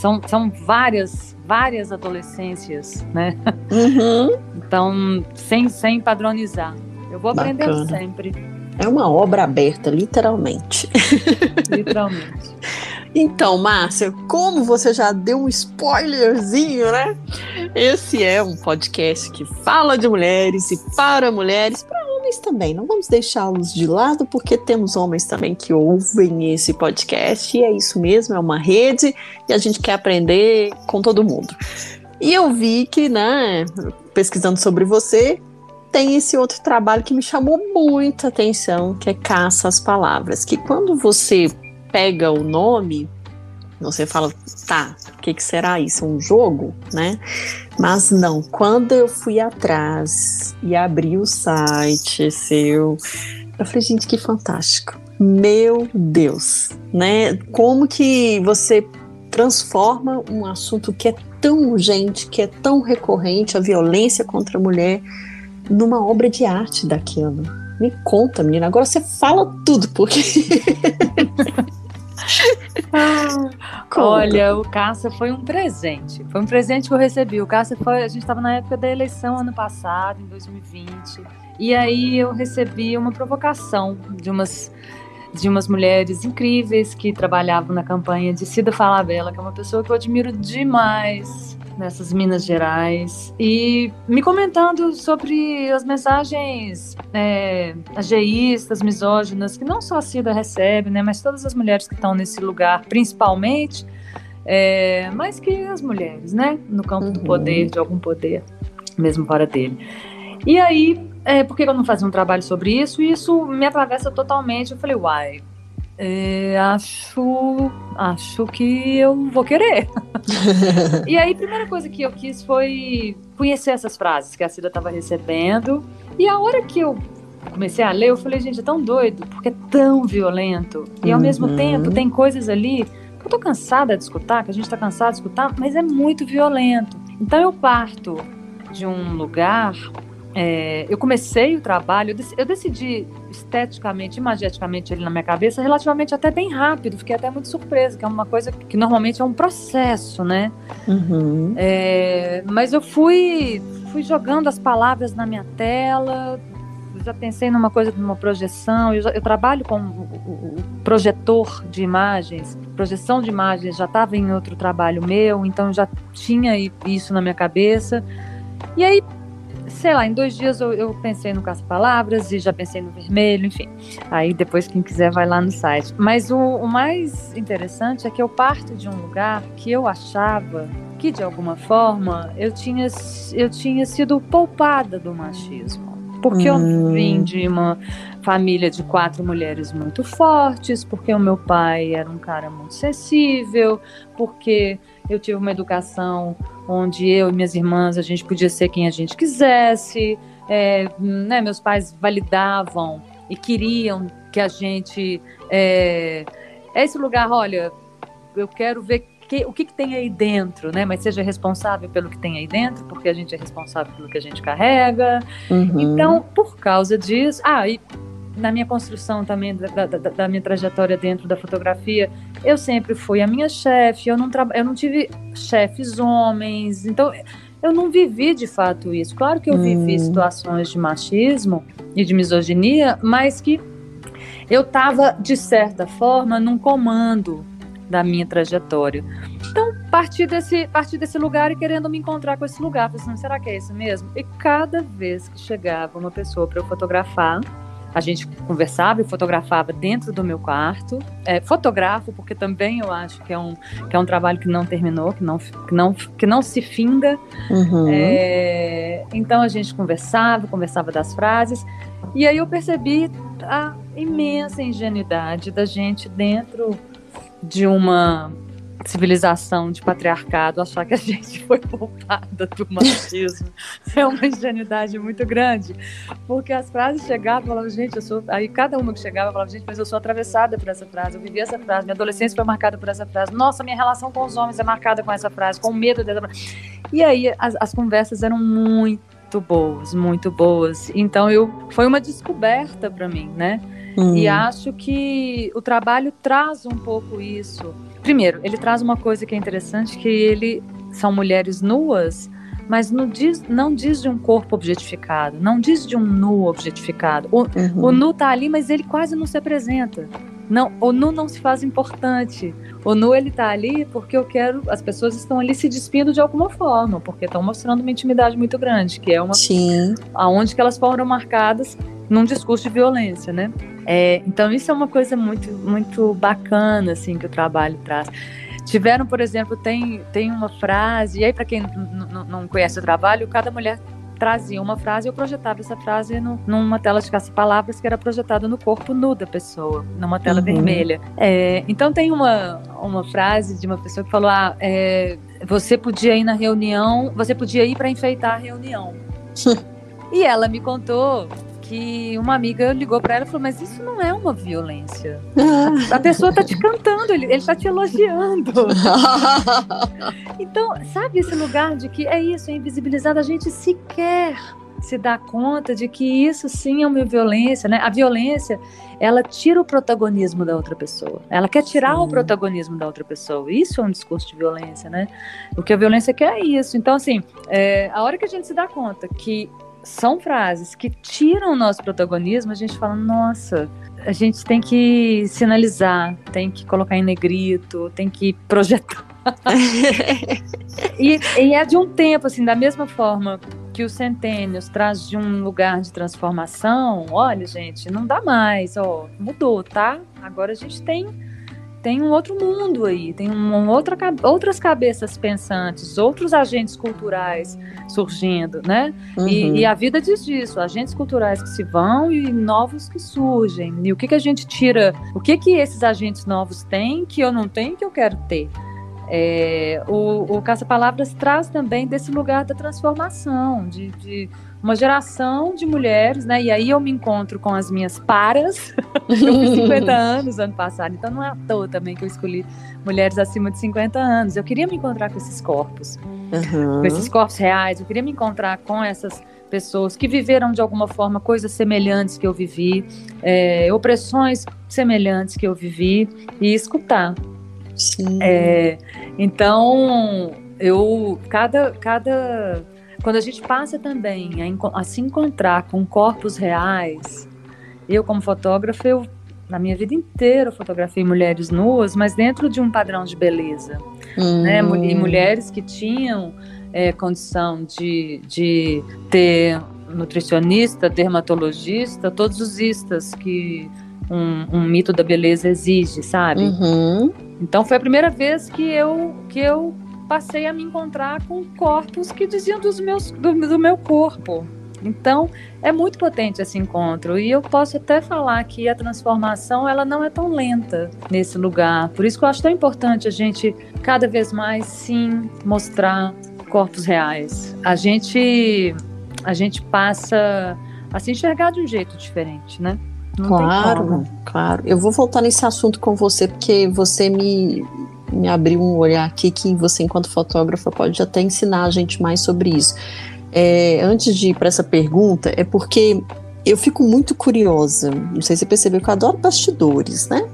são, são várias, várias adolescências, né? Uhum. Então, sem, sem padronizar. Eu vou aprendendo sempre. É uma obra aberta, literalmente. Literalmente. Então, Márcia, como você já deu um spoilerzinho, né? Esse é um podcast que fala de mulheres e para mulheres, para homens também. Não vamos deixá-los de lado, porque temos homens também que ouvem esse podcast, e é isso mesmo, é uma rede, e a gente quer aprender com todo mundo. E eu vi que, né, pesquisando sobre você, tem esse outro trabalho que me chamou muita atenção, que é Caça às Palavras, que quando você pega o nome, você fala, tá, o que, que será isso? Um jogo, né? Mas não, quando eu fui atrás e abri o site seu, eu falei, gente, que fantástico. Meu Deus, né? Como que você transforma um assunto que é tão urgente, que é tão recorrente, a violência contra a mulher, numa obra de arte daquilo. Me conta, menina. Agora você fala tudo, porque. olha, o Caça foi um presente. Foi um presente que eu recebi. O Caça foi. A gente estava na época da eleição ano passado, em 2020. E aí eu recebi uma provocação de umas de umas mulheres incríveis que trabalhavam na campanha de Cida Falabella, que é uma pessoa que eu admiro demais nessas Minas Gerais e me comentando sobre as mensagens é, ageístas, misóginas, que não só a Cida recebe, né, mas todas as mulheres que estão nesse lugar, principalmente, é, mas que as mulheres, né, no campo uhum. do poder, de algum poder, mesmo fora dele. E aí, é, por que eu não fazia um trabalho sobre isso? E isso me atravessa totalmente. Eu falei, uai, é, acho, acho que eu vou querer. e aí, a primeira coisa que eu quis foi conhecer essas frases que a Cida estava recebendo. E a hora que eu comecei a ler, eu falei, gente, é tão doido, porque é tão violento. E ao uhum. mesmo tempo, tem coisas ali que eu tô cansada de escutar, que a gente tá cansado de escutar, mas é muito violento. Então eu parto de um lugar é, eu comecei o trabalho, eu decidi esteticamente, imageticamente ele na minha cabeça, relativamente até bem rápido, fiquei até muito surpresa, que é uma coisa que normalmente é um processo, né? Uhum. É, mas eu fui, fui jogando as palavras na minha tela, já pensei numa coisa de uma projeção, eu, já, eu trabalho com o, o, o, projetor de imagens, projeção de imagens já estava em outro trabalho meu, então já tinha isso na minha cabeça. E aí sei lá, em dois dias eu, eu pensei no caça-palavras e já pensei no vermelho, enfim. Aí depois, quem quiser, vai lá no site. Mas o, o mais interessante é que eu parto de um lugar que eu achava que, de alguma forma, eu tinha, eu tinha sido poupada do machismo. Porque hum. eu vim de uma família de quatro mulheres muito fortes, porque o meu pai era um cara muito sensível, porque eu tive uma educação onde eu e minhas irmãs a gente podia ser quem a gente quisesse, é, né, meus pais validavam e queriam que a gente é, é esse lugar, olha, eu quero ver que, o que, que, tem aí dentro, né? Mas seja responsável pelo que tem aí dentro, porque a gente é responsável pelo que a gente carrega. Uhum. Então, por causa disso, ah, e na minha construção também da, da, da, minha trajetória dentro da fotografia, eu sempre fui a minha chefe, eu não, eu não tive chefes homens, então eu não vivi de fato isso. Claro que eu hum. vivi situações de machismo e de misoginia, mas que eu estava, de certa forma, num comando da minha trajetória. Então, partir desse, partir desse lugar e querendo me encontrar com esse lugar. Falei assim, será que é isso mesmo? E cada vez que chegava uma pessoa para eu fotografar, a gente conversava e fotografava dentro do meu quarto. É, fotografo, porque também eu acho que é um, que é um trabalho que não terminou, que não, que não, que não se finda. Uhum. É, então a gente conversava, conversava das frases. E aí eu percebi a imensa ingenuidade da gente dentro de uma civilização de patriarcado achar que a gente foi poupada do machismo. É uma ingenuidade muito grande porque as frases chegavam e falavam gente eu sou aí cada uma que chegava falava gente mas eu sou atravessada por essa frase eu vivi essa frase minha adolescência foi marcada por essa frase nossa minha relação com os homens é marcada com essa frase com medo dessa frase e aí as, as conversas eram muito boas muito boas. Então eu foi uma descoberta para mim né hum. e acho que o trabalho traz um pouco isso Primeiro, ele traz uma coisa que é interessante, que ele são mulheres nuas, mas não diz, não diz de um corpo objetificado, não diz de um nu objetificado. O, uhum. o nu tá ali, mas ele quase não se apresenta. Não, o nu não se faz importante. O nu ele tá ali porque eu quero, as pessoas estão ali se despindo de alguma forma, porque estão mostrando uma intimidade muito grande, que é uma Sim. aonde que elas foram marcadas num discurso de violência, né? É, então isso é uma coisa muito muito bacana assim que o trabalho traz. Tiveram, por exemplo, tem, tem uma frase, e aí para quem não conhece o trabalho, cada mulher trazia uma frase e eu projetava essa frase no, numa tela de caça-palavras que era projetada no corpo nu da pessoa, numa tela uhum. vermelha. É, então tem uma, uma frase de uma pessoa que falou: ah, é, você podia ir na reunião, você podia ir para enfeitar a reunião. e ela me contou que uma amiga ligou para ela e falou: Mas isso não é uma violência. A, a pessoa tá te cantando, ele, ele tá te elogiando. então, sabe esse lugar de que é isso, é invisibilizado, a gente sequer se dá conta de que isso sim é uma violência, né? A violência, ela tira o protagonismo da outra pessoa. Ela quer tirar sim. o protagonismo da outra pessoa. Isso é um discurso de violência, né? O que a violência quer é isso. Então, assim, é, a hora que a gente se dá conta que são frases que tiram o nosso protagonismo, a gente fala, nossa, a gente tem que sinalizar, tem que colocar em negrito, tem que projetar. e, e, é de um tempo, assim, da mesma forma que o Centênios traz de um lugar de transformação, olha, gente, não dá mais, ó, mudou, tá? Agora a gente tem tem um outro mundo aí, tem uma outra, outras cabeças pensantes, outros agentes culturais surgindo, né? Uhum. E, e, a vida diz disso, agentes culturais que se vão e novos que surgem. E o que, que a gente tira, o que que esses agentes novos têm que eu não tenho que eu quero ter? É, o, o Caça-Palavras traz também desse lugar da transformação, de, de uma geração de mulheres, né? E aí eu me encontro com as minhas paras. eu fiz 50 anos ano passado, então não é à toa também que eu escolhi mulheres acima de 50 anos. Eu queria me encontrar com esses corpos, uhum. com esses corpos reais. Eu queria me encontrar com essas pessoas que viveram de alguma forma coisas semelhantes que eu vivi, é, opressões semelhantes que eu vivi e escutar. Sim. É, então eu cada cada quando a gente passa também a, a, se encontrar com corpos reais, eu como fotógrafa, eu na minha vida inteira fotografei mulheres nuas, mas dentro de um padrão de beleza, hum. né? E mulheres que tinham é, condição de, de ter nutricionista, dermatologista, todos os istas que um, um mito da beleza exige, sabe? Uhum. Então foi a primeira vez que eu que eu passei a me encontrar com corpos que diziam dos meus, do, do meu corpo. Então, é muito potente esse encontro e eu posso até falar que a transformação ela não é tão lenta nesse lugar. Por isso que eu acho tão importante a gente cada vez mais sim mostrar corpos reais. A gente a gente passa a se enxergar de um jeito diferente, né? Não claro, claro. Eu vou voltar nesse assunto com você porque você me me abriu um olhar aqui que você, enquanto fotógrafa, pode até ensinar a gente mais sobre isso. É, antes de ir para essa pergunta, é porque eu fico muito curiosa. Não sei se você percebeu que eu adoro bastidores, né?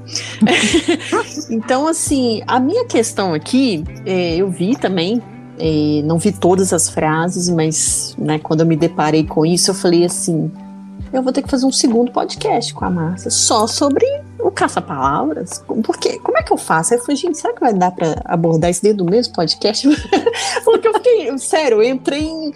então, assim, a minha questão aqui, é, eu vi também, é, não vi todas as frases, mas né, quando eu me deparei com isso, eu falei assim: eu vou ter que fazer um segundo podcast com a Márcia, só sobre o caça-palavras, porque como é que eu faço? Aí eu falei, gente, será que vai dar para abordar isso dentro do mesmo podcast? porque eu fiquei, sério, eu entrei em.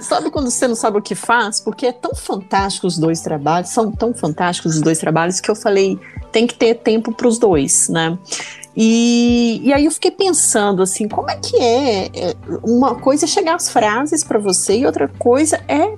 Sabe quando você não sabe o que faz? Porque é tão fantástico os dois trabalhos, são tão fantásticos os dois trabalhos que eu falei, tem que ter tempo para os dois, né? E, e aí eu fiquei pensando assim, como é que é? é uma coisa é chegar as frases para você e outra coisa é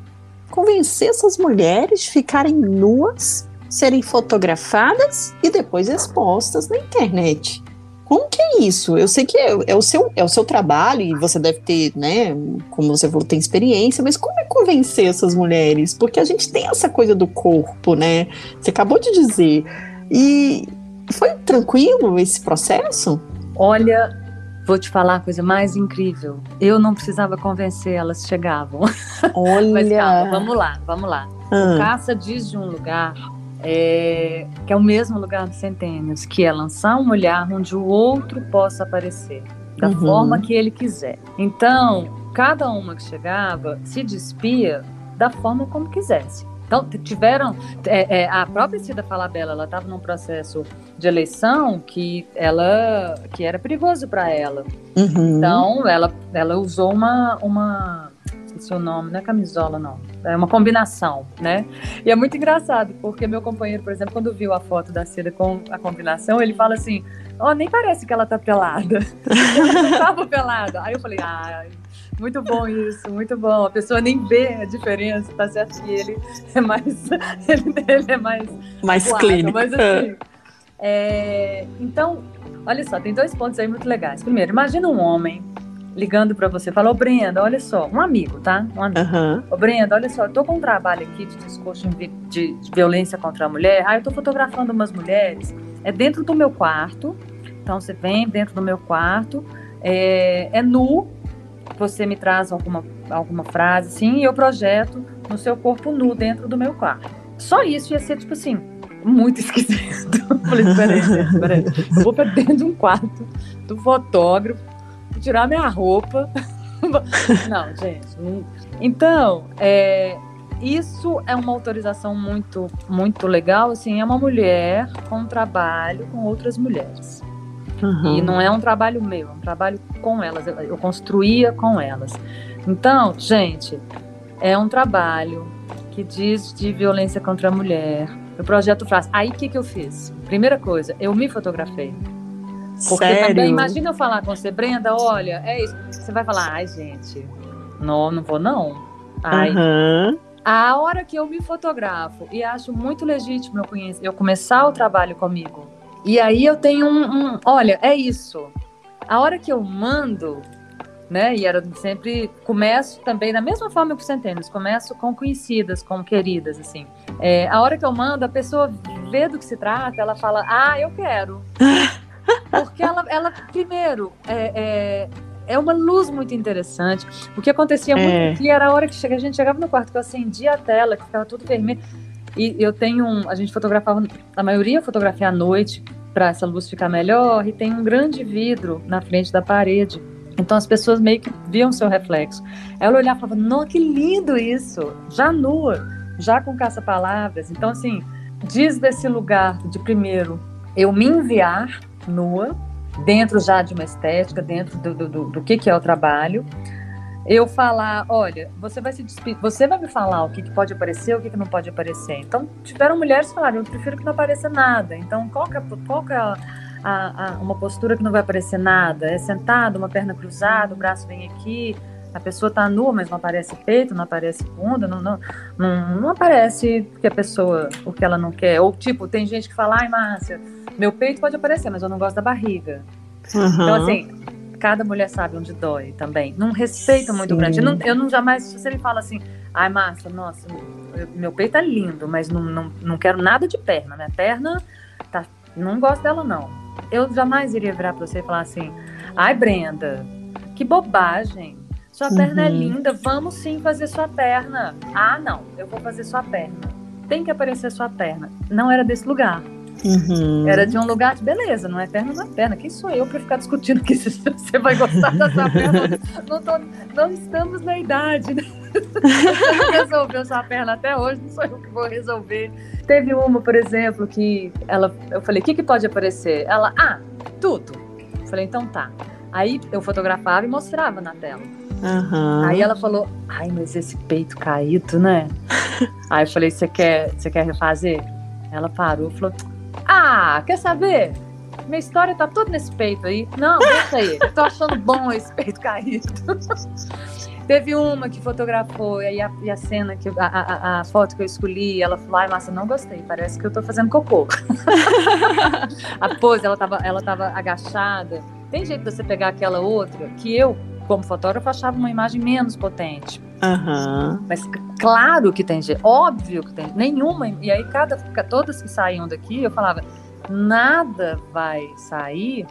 convencer essas mulheres de ficarem nuas, serem fotografadas e depois expostas na internet. Como que é isso? Eu sei que é, é, o, seu, é o seu trabalho e você deve ter, né, como você falou, tem experiência, mas como é convencer essas mulheres? Porque a gente tem essa coisa do corpo, né? Você acabou de dizer. E foi tranquilo esse processo? Olha, Vou te falar a coisa mais incrível. Eu não precisava convencer, elas chegavam. Olha! Mas calma, vamos lá, vamos lá. Ah. O Caça diz de um lugar é, que é o mesmo lugar dos centênios, que é lançar um olhar onde o outro possa aparecer, da Uhum. forma que ele quiser. Então, cada uma que chegava se despia da forma como quisesse. Então, tiveram. é, é, a própria Cida Falabella, ela estava num processo de eleição que, ela, que era perigoso para ela. Uhum. Então, ela, ela usou uma, uma. O nome, não é camisola, não. É uma combinação, né? E é muito engraçado, porque meu companheiro, por exemplo, quando viu a foto da Cida com a combinação, ele fala assim: Ó, nem parece que ela tá pelada. ela não tava pelada. Aí eu falei: Ah, muito bom isso, muito bom. A pessoa nem vê a diferença, tá certo que ele é mais. ele, ele é mais Mais Claro, clínico. Mas assim, é, então, olha só, tem dois pontos aí muito legais. Primeiro, imagina um homem ligando para você, fala, ô Brenda, olha só, um amigo, tá? Um amigo. Aham. Ô Brenda, olha só, eu tô com um trabalho aqui de discurso de violência contra a mulher. Ah, eu tô fotografando umas mulheres. É dentro do meu quarto. Então você vem dentro do meu quarto. É, é nu. Você me traz alguma, alguma frase, assim, e eu projeto no seu corpo nu dentro do meu quarto. Só isso ia ser, tipo assim, muito esquisito. Eu Falei, peraí, peraí. Eu vou pra dentro de um quarto do fotógrafo, tirar minha roupa. Não, gente. não- Então, é, isso é uma autorização muito, muito legal. Assim, é uma mulher com um trabalho com outras mulheres. Uhum. E não é um trabalho meu, é um trabalho com elas. Eu, eu construía com elas. Então, gente, é um trabalho que diz de violência contra a mulher. O projeto faz. Aí o que, que eu fiz? Primeira coisa, eu me fotografei. Porque Sério? também, imagina eu falar com você, Brenda, olha, é isso. Você vai falar, ai, gente, não, não vou não. Ai, Aham. a hora que eu me fotografo e acho muito legítimo eu, conhecer, eu começar o trabalho comigo. E aí eu tenho um, um- Olha, é isso. A hora que eu mando, né? E era sempre. Começo também da mesma forma que os centênios, começo com conhecidas, com queridas, assim. É, a hora que eu mando, a pessoa vê do que se trata, ela fala, ah, eu quero. Porque ela, ela primeiro, é, é, é uma luz muito interessante. O que acontecia muito É. aqui era a hora que chega- a gente chegava no quarto, que eu acendia a tela, que ficava tudo vermelho. E eu tenho um. A gente fotografava, a maioria fotografia à noite, para essa luz ficar melhor, e tem um grande vidro na frente da parede. Então as pessoas meio que viam seu reflexo. Ela olhava e falava: Nossa, que lindo isso! Já nua, já com caça-palavras. Então, assim, diz desse lugar de primeiro eu me enviar nua, dentro já de uma estética, dentro do, do, do, do que, que é o trabalho. Eu falar, olha, você vai se despedir, você vai me falar o que, que pode aparecer, o que, que não pode aparecer. Então, tiveram mulheres que falaram, eu prefiro que não apareça nada. Então, qual que é, qual que é a, a, a- uma postura que não vai aparecer nada? É sentado, uma perna cruzada, o braço vem aqui, a pessoa tá nua, mas não aparece peito, não aparece bunda, não, não, não, não aparece que a pessoa, o que ela não quer. Ou, tipo, tem gente que fala, ai, Márcia, meu peito pode aparecer, mas eu não gosto da barriga. Então, Aham. assim, cada mulher sabe onde dói também. Num respeito muito Sim. grande. Eu não, eu não jamais, se você me fala assim, ai, Márcia, nossa, eu- meu peito é lindo, mas não, não, não quero nada de perna. Minha perna, tá, não gosto dela, não. Eu jamais iria virar pra você e falar assim, ai, Brenda, que bobagem. Sua perna é Uhum. linda, vamos sim fazer sua perna. Ah, não, eu vou fazer sua perna. Tem que aparecer sua perna. Não era desse lugar. Uhum. Era de um lugar de beleza, não é perna, não é perna. Quem sou eu para ficar discutindo aqui se você vai gostar dessa perna? Não, tô, não estamos na idade, né? Você não resolveu sua perna até hoje, não sou eu que vou resolver. Teve uma, por exemplo, que ela, eu falei, o que, que pode aparecer? Ela, ah, tudo. Eu falei, então tá. Aí eu fotografava e mostrava na tela. Uhum. Aí ela falou, ai, mas esse peito caído, né? Aí eu falei, você quer, você quer refazer? Ela parou e falou, ah, quer saber? Minha história tá toda nesse peito aí. Não, deixa aí. Eu tô achando bom esse peito caído. Teve uma que fotografou, e a, e a cena, que a, a, a, foto que eu escolhi, ela falou, ai, Márcia, não gostei, parece que eu tô fazendo cocô. a pose, ela tava, ela tava agachada. Tem jeito de você pegar aquela outra, que eu, como fotógrafo, achava uma imagem menos potente. Uhum. Mas claro que tem jeito, óbvio que tem. Nenhuma, e aí cada, todas que saíam daqui, eu falava, nada vai sair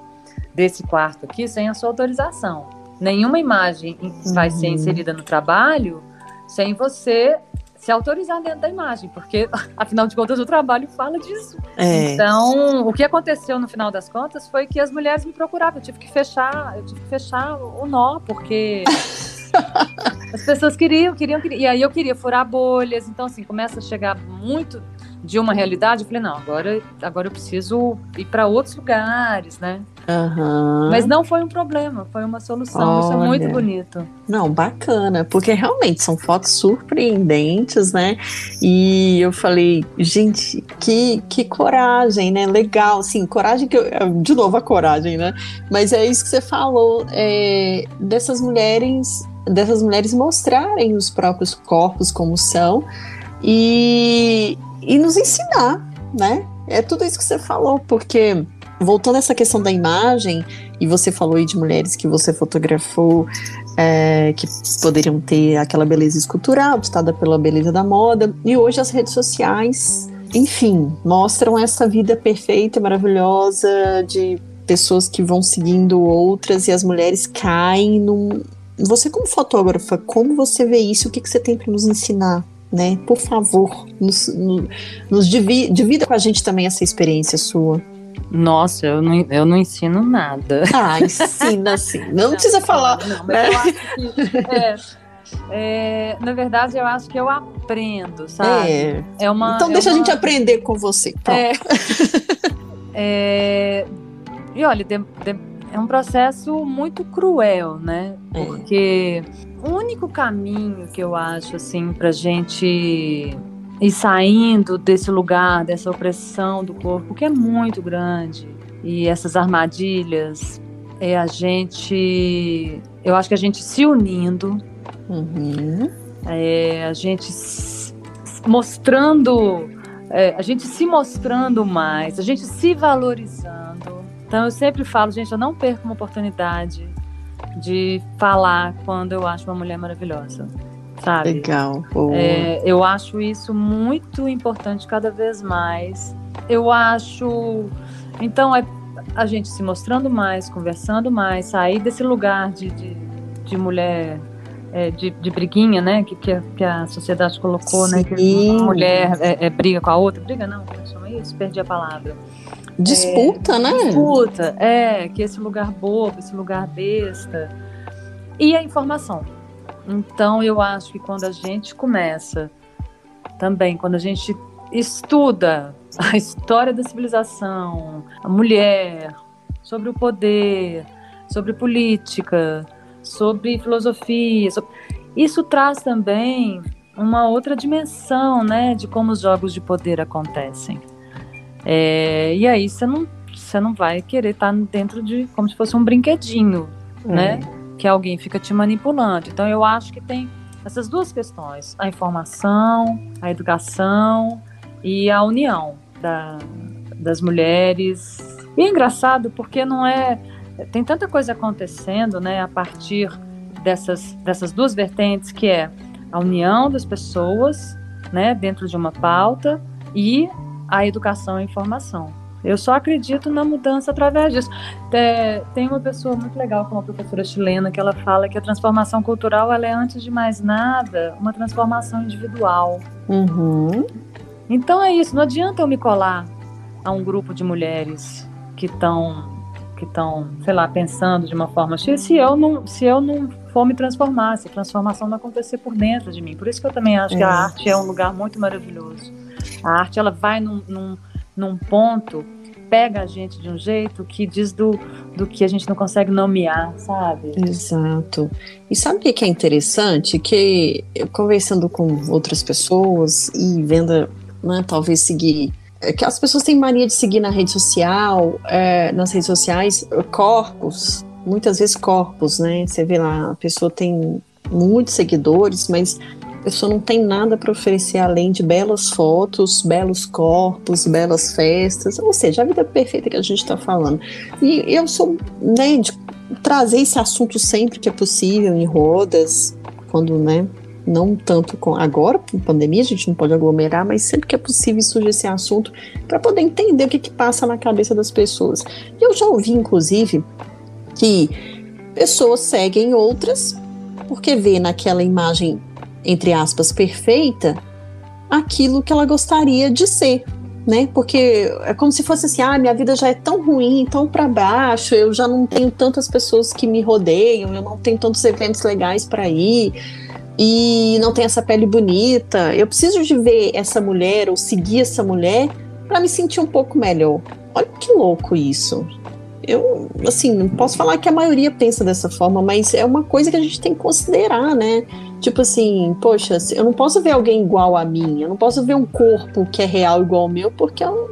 desse quarto aqui sem a sua autorização nenhuma imagem vai ser uhum. inserida no trabalho sem você se autorizar dentro da imagem, porque afinal de contas o trabalho fala disso. É. Então, o que aconteceu no final das contas foi que as mulheres me procuravam, eu tive que fechar, eu tive que fechar o nó, porque as pessoas queriam, queriam, queriam, e aí eu queria furar bolhas, então assim, começa a chegar muito de uma realidade, eu falei, não, agora, agora eu preciso ir para outros lugares, né? Uhum. Mas não foi um problema, foi uma solução. Olha. Isso é muito bonito. Não, bacana, porque realmente são fotos surpreendentes, né? E eu falei, gente, que, que coragem, né? Legal, sim, coragem que eu, de novo a coragem, né? Mas é isso que você falou, é, dessas mulheres, dessas mulheres mostrarem os próprios corpos como são e, e nos ensinar, né? É tudo isso que você falou, porque voltando a essa questão da imagem, e você falou aí de mulheres que você fotografou é, que poderiam ter aquela beleza escultural, ditada pela beleza da moda, e hoje as redes sociais, enfim, mostram essa vida perfeita, maravilhosa, de pessoas que vão seguindo outras e as mulheres caem num. Você, como fotógrafa, como você vê isso? O que, que você tem para nos ensinar? Né? Por favor, nos, nos, nos divida, divida com a gente também essa experiência sua. Nossa, eu não, eu não ensino nada. Ah, ensina sim. Não, não precisa falar. Não, mas eu acho que. É, é, na verdade, eu acho que eu aprendo, sabe? É. é uma, então, é deixa uma... a gente aprender com você. É, é, e olha, de, de, é um processo muito cruel, né? É. Porque o único caminho que eu acho, assim, pra gente e saindo desse lugar, dessa opressão do corpo, que é muito grande, e essas armadilhas, é a gente, eu acho que a gente se unindo, uhum. é a gente mostrando, é, a gente se mostrando mais, a gente se valorizando. Então eu sempre falo, gente, eu não perco uma oportunidade de falar quando eu acho uma mulher maravilhosa sabe? Legal. É, eu acho isso muito importante cada vez mais. Eu acho. Então, é a gente se mostrando mais, conversando mais, sair desse lugar de, de, de mulher. É, de, de, briguinha, né? Que, que, a, que a sociedade colocou, Sim. né? Que uma mulher é, é, briga com a outra. Briga não, como chama isso? Perdi a palavra. Disputa, é, né? Disputa, é, que esse lugar bobo, esse lugar besta. E a informação então, eu acho que quando a gente começa, também, quando a gente estuda a história da civilização, a mulher, sobre o poder, sobre política, sobre filosofia, sobre... isso traz também uma outra dimensão, né, de como os jogos de poder acontecem. É, e aí você não, você não vai querer estar dentro de como se fosse um brinquedinho, é. né? que alguém fica te manipulando. Então eu acho que tem essas duas questões: a informação, a educação e a união da, das mulheres. E é engraçado porque não é. Tem tanta coisa acontecendo né, a partir dessas, dessas duas vertentes, que é a união das pessoas né, dentro de uma pauta e a educação e a informação. Eu só acredito na mudança através disso. É, tem uma pessoa muito legal, como a professora chilena, que ela fala que a transformação cultural ela é, antes de mais nada, uma transformação individual. Uhum. Então é isso, não adianta eu me colar a um grupo de mulheres que estão que estão, sei lá, pensando de uma forma X, se eu não, se eu não for me transformar, se a transformação não acontecer por dentro de mim. Por isso que eu também acho é. que a é. arte é um lugar muito maravilhoso. A arte ela vai num, num, num ponto pega a gente de um jeito que diz do, do que a gente não consegue nomear, sabe? Exato. E sabe o que é interessante? Que eu conversando com outras pessoas e vendo, né, talvez seguir é que as pessoas têm mania de seguir na rede social, é, nas redes sociais, corpos, muitas vezes corpos, né? Você vê lá, a pessoa tem muitos seguidores, mas a pessoa não tem nada para oferecer além de belas fotos, belos corpos, belas festas, ou seja, a vida perfeita que a gente está falando. E eu sou, né, de trazer esse assunto sempre que é possível em rodas, quando, né, não tanto com agora, com pandemia, a gente não pode aglomerar, mas sempre que é possível surge esse assunto para poder entender o que, que passa na cabeça das pessoas. E eu já ouvi, inclusive, que pessoas seguem outras porque vê naquela imagem, entre aspas, perfeita, aquilo que ela gostaria de ser. Né? Porque é como se fosse assim, ah, minha vida já é tão ruim, tão para baixo, eu já não tenho tantas pessoas que me rodeiam, eu não tenho tantos eventos legais para ir, e não tem essa pele bonita. Eu preciso de ver essa mulher ou seguir essa mulher para me sentir um pouco melhor. Olha que louco isso. Eu, assim, não posso falar que a maioria pensa dessa forma, mas é uma coisa que a gente tem que considerar, né? Tipo assim, poxa, eu não posso ver alguém igual a mim, eu não posso ver um corpo que é real igual ao meu, porque eu,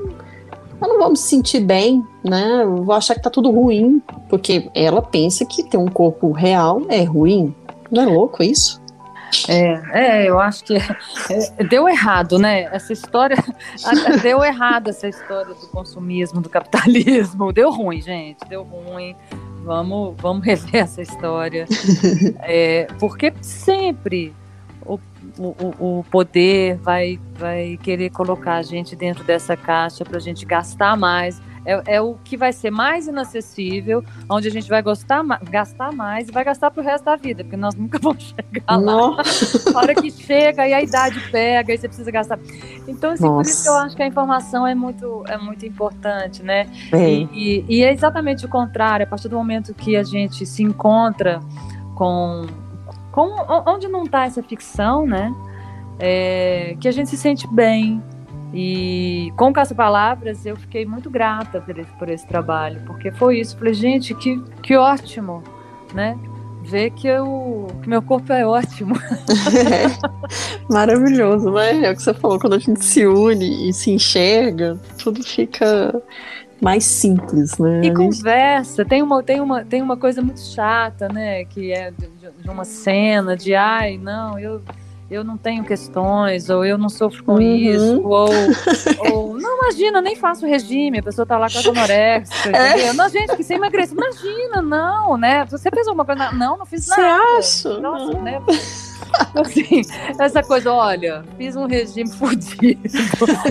eu não vou me sentir bem, né? Eu vou achar que tá tudo ruim, porque ela pensa que ter um corpo real é ruim. Não é louco isso? É, é, eu acho que é, deu errado, né? Essa história deu errado essa história do consumismo, do capitalismo. Deu ruim, gente, deu ruim. Vamos, vamos rever essa história. É, porque sempre o, o, o poder vai, vai querer colocar a gente dentro dessa caixa para a gente gastar mais é, é, o que vai ser mais inacessível, onde a gente vai gostar, gastar mais e vai gastar pro resto da vida, porque nós nunca vamos chegar lá. a hora que chega e a idade pega e você precisa gastar. Então, assim, por isso que eu acho que a informação é muito, é muito importante, né? E, e, e é exatamente o contrário, a partir do momento que a gente se encontra com, com onde não está essa ficção, né? É, que a gente se sente bem, e com Caça Palavras eu fiquei muito grata por esse, por esse trabalho, porque foi isso. Falei, gente, que, que ótimo, né? Ver que, eu, que meu corpo é ótimo. É, maravilhoso, né? É o que você falou, quando a gente se une e se enxerga, tudo fica mais simples, né? E conversa, tem uma, tem, uma, tem uma coisa muito chata, né? Que é de, de uma cena de ai, não, eu eu não tenho questões, ou eu não sofro com uhum. isso, ou, ou, não, imagina, nem faço regime, a pessoa tá lá com a anorexia, é. Não, gente, que você emagrece, imagina, não, né? Você fez alguma coisa, não, não fiz nada. Você acha? Nossa, não. né? Assim, essa coisa, olha, fiz um regime fudido,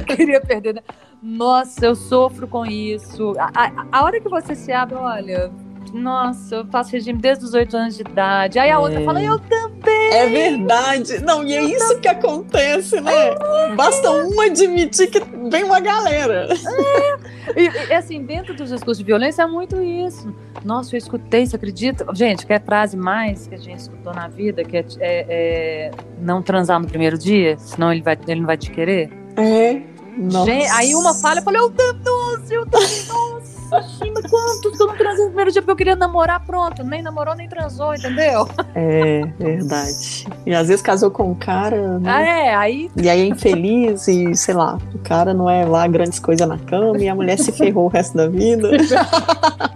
queria perder. Né? Nossa, eu sofro com isso. A, a, a hora que você se abre, olha, nossa, eu faço regime desde os oito anos de idade. Aí a é. outra fala, eu também. É verdade. Não, e é eu isso também. que acontece, né? É. Basta uma admitir que vem uma galera. É. E, e, assim, dentro dos discursos de violência é muito isso. Nossa, eu escutei, você acredita? Gente, quer frase mais que a gente escutou na vida, que é, é, é não transar no primeiro dia, senão ele, vai, ele não vai te querer? É. Nossa. Gente, aí uma fala, eu falei, eu também, eu também, Imagina quantos que eu não transei no primeiro dia porque eu queria namorar, pronto. Nem namorou, nem transou, entendeu? É, verdade. E às vezes casou com um cara, né? Ah, é, aí. E aí é infeliz e, sei lá, o cara não é lá grandes coisas na cama e a mulher se ferrou o resto da vida.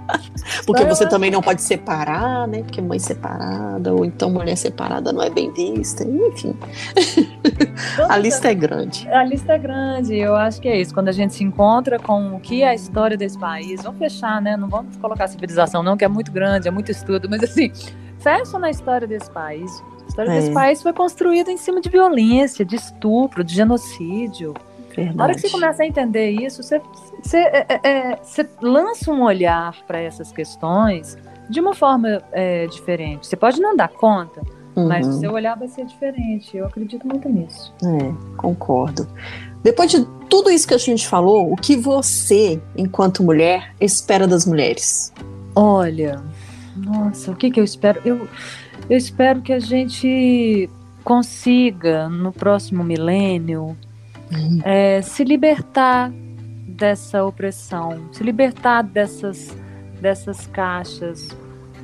Porque você também não pode separar, né? Porque mãe separada, ou então mulher separada não é bem vista, enfim. a lista é grande. A lista é grande, eu acho que é isso. Quando a gente se encontra com o que é a história desse país, vamos fechar, né? Não vamos colocar civilização, não, que é muito grande, é muito estudo, mas assim, fecha na história desse país. A história é. desse país foi construída em cima de violência, de estupro, de genocídio. Verdade. Na hora que você começa a entender isso, você, você, é, é, é lança um olhar para essas questões de uma forma é, diferente. Você pode não dar conta, uhum. mas o seu olhar vai ser diferente. Eu acredito muito nisso. É, concordo. Depois de tudo isso que a gente falou, o que você, enquanto mulher, espera das mulheres? Olha, nossa, o que, que eu espero? Eu, eu espero que a gente consiga, no próximo milênio, uhum. é, se libertar dessa opressão, se libertar dessas, dessas caixas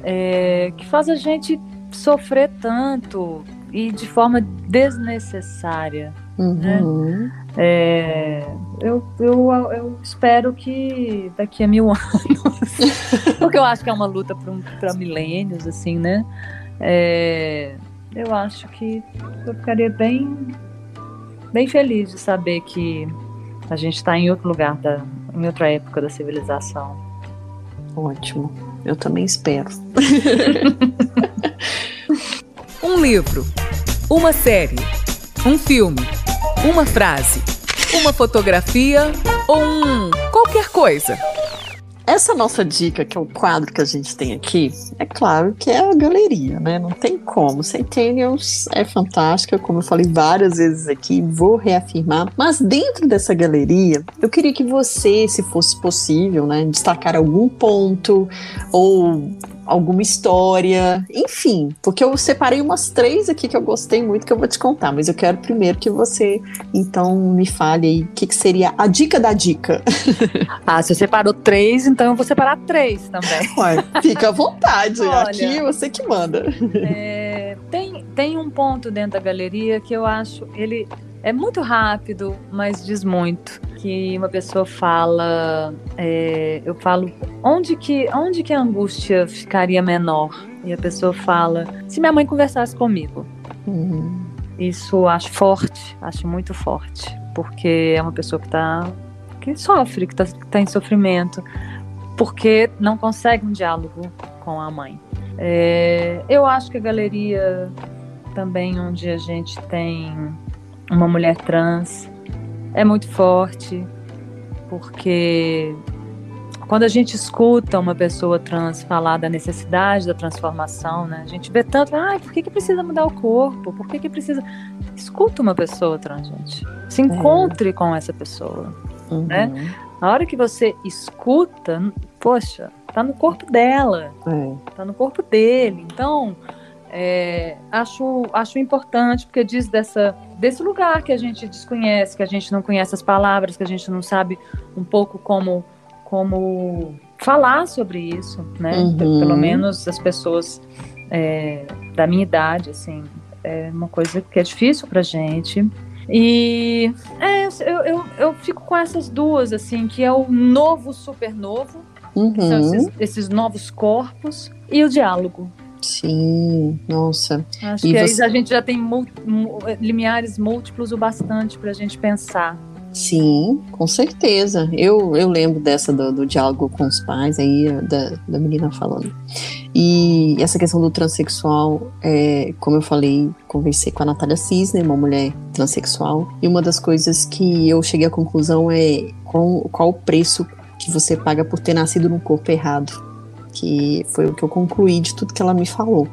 é, que faz a gente sofrer tanto e de forma desnecessária. Né? Uhum. Né? É, eu, eu, eu espero que daqui a mil anos, porque eu acho que é uma luta para milênios, assim, né? É, eu acho que eu ficaria bem, bem feliz de saber que a gente está em outro lugar, da, em outra época da civilização. Ótimo, eu também espero. um livro, uma série, um filme, uma frase, uma fotografia ou um qualquer coisa. Essa nossa dica, que é o quadro que a gente tem aqui, é claro que é a galeria, né? Não tem como. Centennials é fantástica, como eu falei várias vezes aqui, vou reafirmar. Mas dentro dessa galeria, eu queria que você, se fosse possível, né, destacar algum ponto ou alguma história, enfim, porque eu separei umas três aqui que eu gostei muito que eu vou te contar, mas eu quero primeiro que você então me fale aí o que, que seria a dica da dica. Ah, se você separou três, então eu vou separar três também. Ué, fica à vontade, Olha, aqui você que manda. É, tem, tem um ponto dentro da galeria que eu acho, ele é muito rápido, mas diz muito. Que uma pessoa fala, é, eu falo, onde que, onde que a angústia ficaria menor? E a pessoa fala, se minha mãe conversasse comigo. Uhum. Isso acho forte, acho muito forte, porque é uma pessoa que tá, que sofre, que está tá em sofrimento, porque não consegue um diálogo com a mãe. É, eu acho que a galeria também onde a gente tem uma mulher trans é muito forte, porque quando a gente escuta uma pessoa trans falar da necessidade da transformação, né? A gente vê tanto, ai, por que, que precisa mudar o corpo? Por que, que precisa. Escuta uma pessoa trans, gente. Se encontre é. com essa pessoa. Uhum. Né? A hora que você escuta, poxa, tá no corpo dela, é. tá no corpo dele. Então, é, acho, acho importante, porque diz dessa, desse lugar que a gente desconhece, que a gente não conhece as palavras, que a gente não sabe um pouco como, como falar sobre isso, né? Uhum. Pelo menos as pessoas é, da minha idade, assim, é uma coisa que é difícil pra gente. E é, eu, eu, eu fico com essas duas, assim, que é o novo supernovo, uhum. que são esses, esses novos corpos, e o diálogo. Sim, nossa. Acho e que você... a gente já tem limiares múltiplos o bastante para a gente pensar. Sim, com certeza. Eu, eu lembro dessa do, do diálogo com os pais aí, da, da menina falando. E essa questão do transexual, é, como eu falei, conversei com a Natália Cisne, uma mulher transexual, e uma das coisas que eu cheguei à conclusão é qual, qual o preço que você paga por ter nascido num corpo errado que foi o que eu concluí de tudo que ela me falou.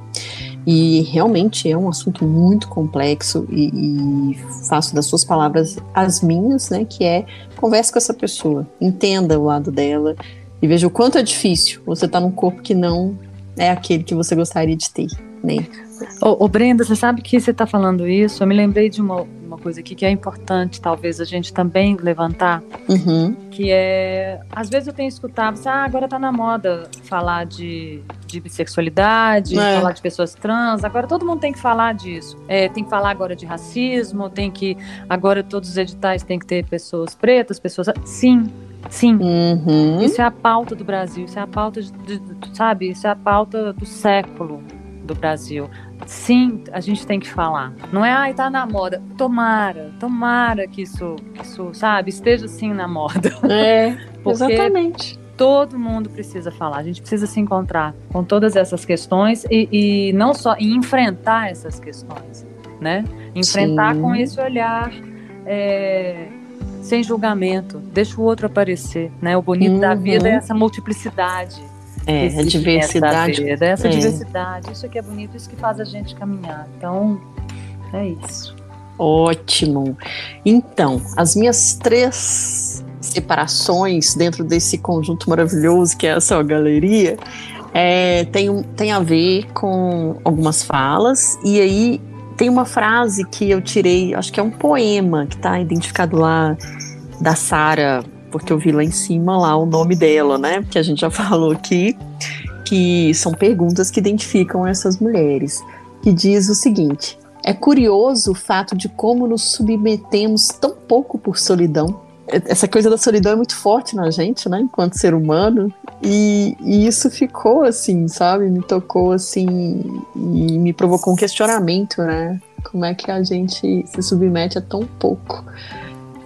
E realmente é um assunto muito complexo e, e, faço das suas palavras as minhas, né? Que é converse com essa pessoa, entenda o lado dela e veja o quanto é difícil você estar tá num corpo que não é aquele que você gostaria de ter, né? Ô, ô Brenda, você sabe que você está falando isso? Eu me lembrei de uma, uma coisa aqui que é importante, talvez a gente também levantar, uhum. que é, às vezes eu tenho escutado, ah, agora está na moda falar de, de bissexualidade, é. falar de pessoas trans, agora todo mundo tem que falar disso. É, tem que falar agora de racismo, tem que, agora todos os editais tem que ter pessoas pretas, pessoas, sim, Sim, uhum. isso é a pauta do Brasil, isso é a pauta, de, de, sabe, isso é a pauta do século do Brasil. Sim, a gente tem que falar. Não é, ai, tá na moda. Tomara, tomara que isso, isso sabe, esteja assim na moda. É, exatamente. Todo mundo precisa falar, a gente precisa se encontrar com todas essas questões e, e não só e enfrentar essas questões, né? Enfrentar Sim. com esse olhar é, sem julgamento, deixa o outro aparecer, né? O bonito uhum. da vida é essa multiplicidade é, a diversidade. Vida, essa é. diversidade, isso que é bonito, isso que faz a gente caminhar. Então, é isso. Ótimo. Então, as minhas três separações dentro desse conjunto maravilhoso que é a sua galeria é, tem, tem a ver com algumas falas, e aí tem uma frase que eu tirei, acho que é um poema que está identificado lá da Sara, porque eu vi lá em cima lá o nome dela, né? Que a gente já falou aqui, que são perguntas que identificam essas mulheres, que diz o seguinte: é curioso o fato de como nos submetemos tão pouco por solidão. Essa coisa da solidão é muito forte na gente, né, enquanto ser humano, e, e isso ficou assim, sabe? Me tocou assim e me provocou um questionamento, né? Como é que a gente se submete a tão pouco?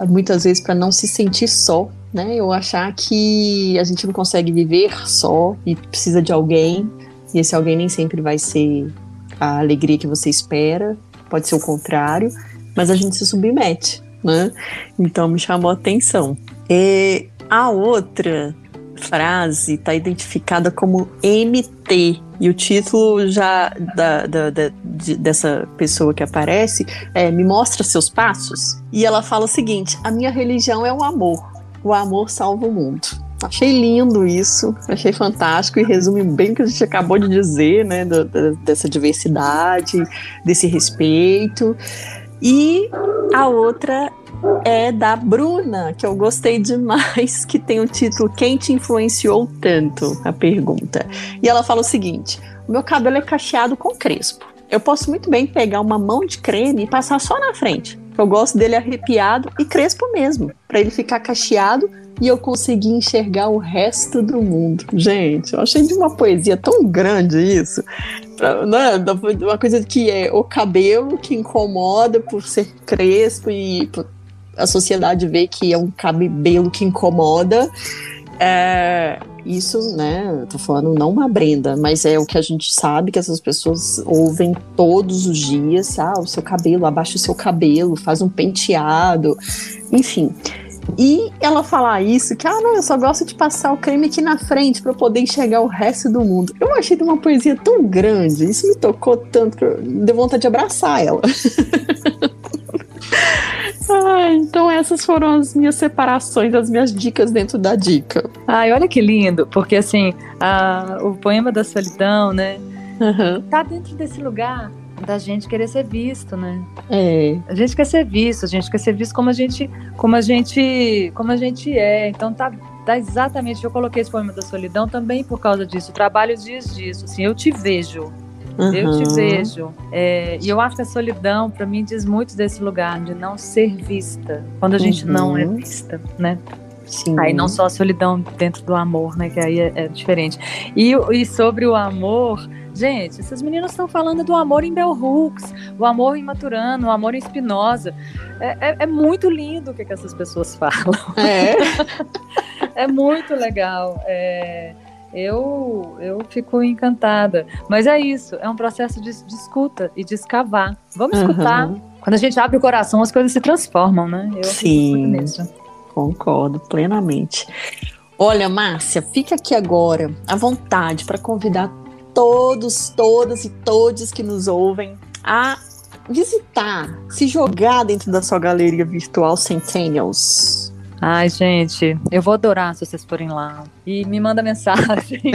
Muitas vezes para não se sentir só, né? Eu achar que a gente não consegue viver só e precisa de alguém, e esse alguém nem sempre vai ser a alegria que você espera, pode ser o contrário, mas a gente se submete, né? Então me chamou a atenção. E a outra frase está identificada como MT. E o título já da, da, da de, dessa pessoa que aparece é Me Mostra Seus Passos. E ela fala o seguinte: A minha religião é o amor. O amor salva o mundo. Achei lindo isso, achei fantástico e resume bem o que a gente acabou de dizer, né? Do, do, dessa diversidade, desse respeito. E a outra é da Bruna, que eu gostei demais, que tem o título Quem te influenciou tanto? A pergunta. E ela fala o seguinte: o meu cabelo é cacheado com crespo. Eu posso muito bem pegar uma mão de creme e passar só na frente. Eu gosto dele arrepiado e crespo mesmo, para ele ficar cacheado e eu conseguir enxergar o resto do mundo. Gente, eu achei de uma poesia tão grande isso. Né? Uma coisa que é o cabelo que incomoda por ser crespo e a sociedade vê que é um cabelo que incomoda. É, isso, né, tô falando não uma Brenda, mas é o que a gente sabe que essas pessoas ouvem todos os dias, ah, o seu cabelo, abaixa o seu cabelo, faz um penteado, enfim. E ela falar isso, que, ah, não, eu só gosto de passar o creme aqui na frente para poder enxergar o resto do mundo. Eu achei de uma poesia tão grande, isso me tocou tanto que eu deu vontade de abraçar ela. Ah, então essas foram as minhas separações, as minhas dicas dentro da dica. Ai, olha que lindo, porque assim, a, o poema da solidão, né? Uhum. Tá dentro desse lugar da gente querer ser visto, né? É. A gente quer ser visto, a gente quer ser visto como a gente, como a gente, como a gente é. Então tá, tá exatamente. Eu coloquei esse poema da solidão também por causa disso. O trabalho diz disso. Assim, eu te vejo. Uhum. Eu te vejo. É, e eu acho que a solidão, para mim, diz muito desse lugar de não ser vista. Quando a gente uhum. não é uhum. vista, né? Sim. Aí não só a solidão dentro do amor, né? Que aí é, é diferente. E, e sobre o amor, gente, essas meninas estão falando do amor em Bell Hooks, o amor em Maturano, o amor em Spinoza. É, é, é muito lindo o que, que essas pessoas falam. É, é muito legal. É eu, eu fico encantada. Mas é isso, é um processo de, de escuta e de escavar. Vamos uhum. escutar. Quando a gente abre o coração, as coisas se transformam, né? Eu Sim, concordo plenamente. Olha, Márcia, fica aqui agora à vontade para convidar todos, todas e todos que nos ouvem a visitar, se jogar dentro da sua galeria virtual Centennials. Ai, gente, eu vou adorar se vocês forem lá. E me manda mensagem.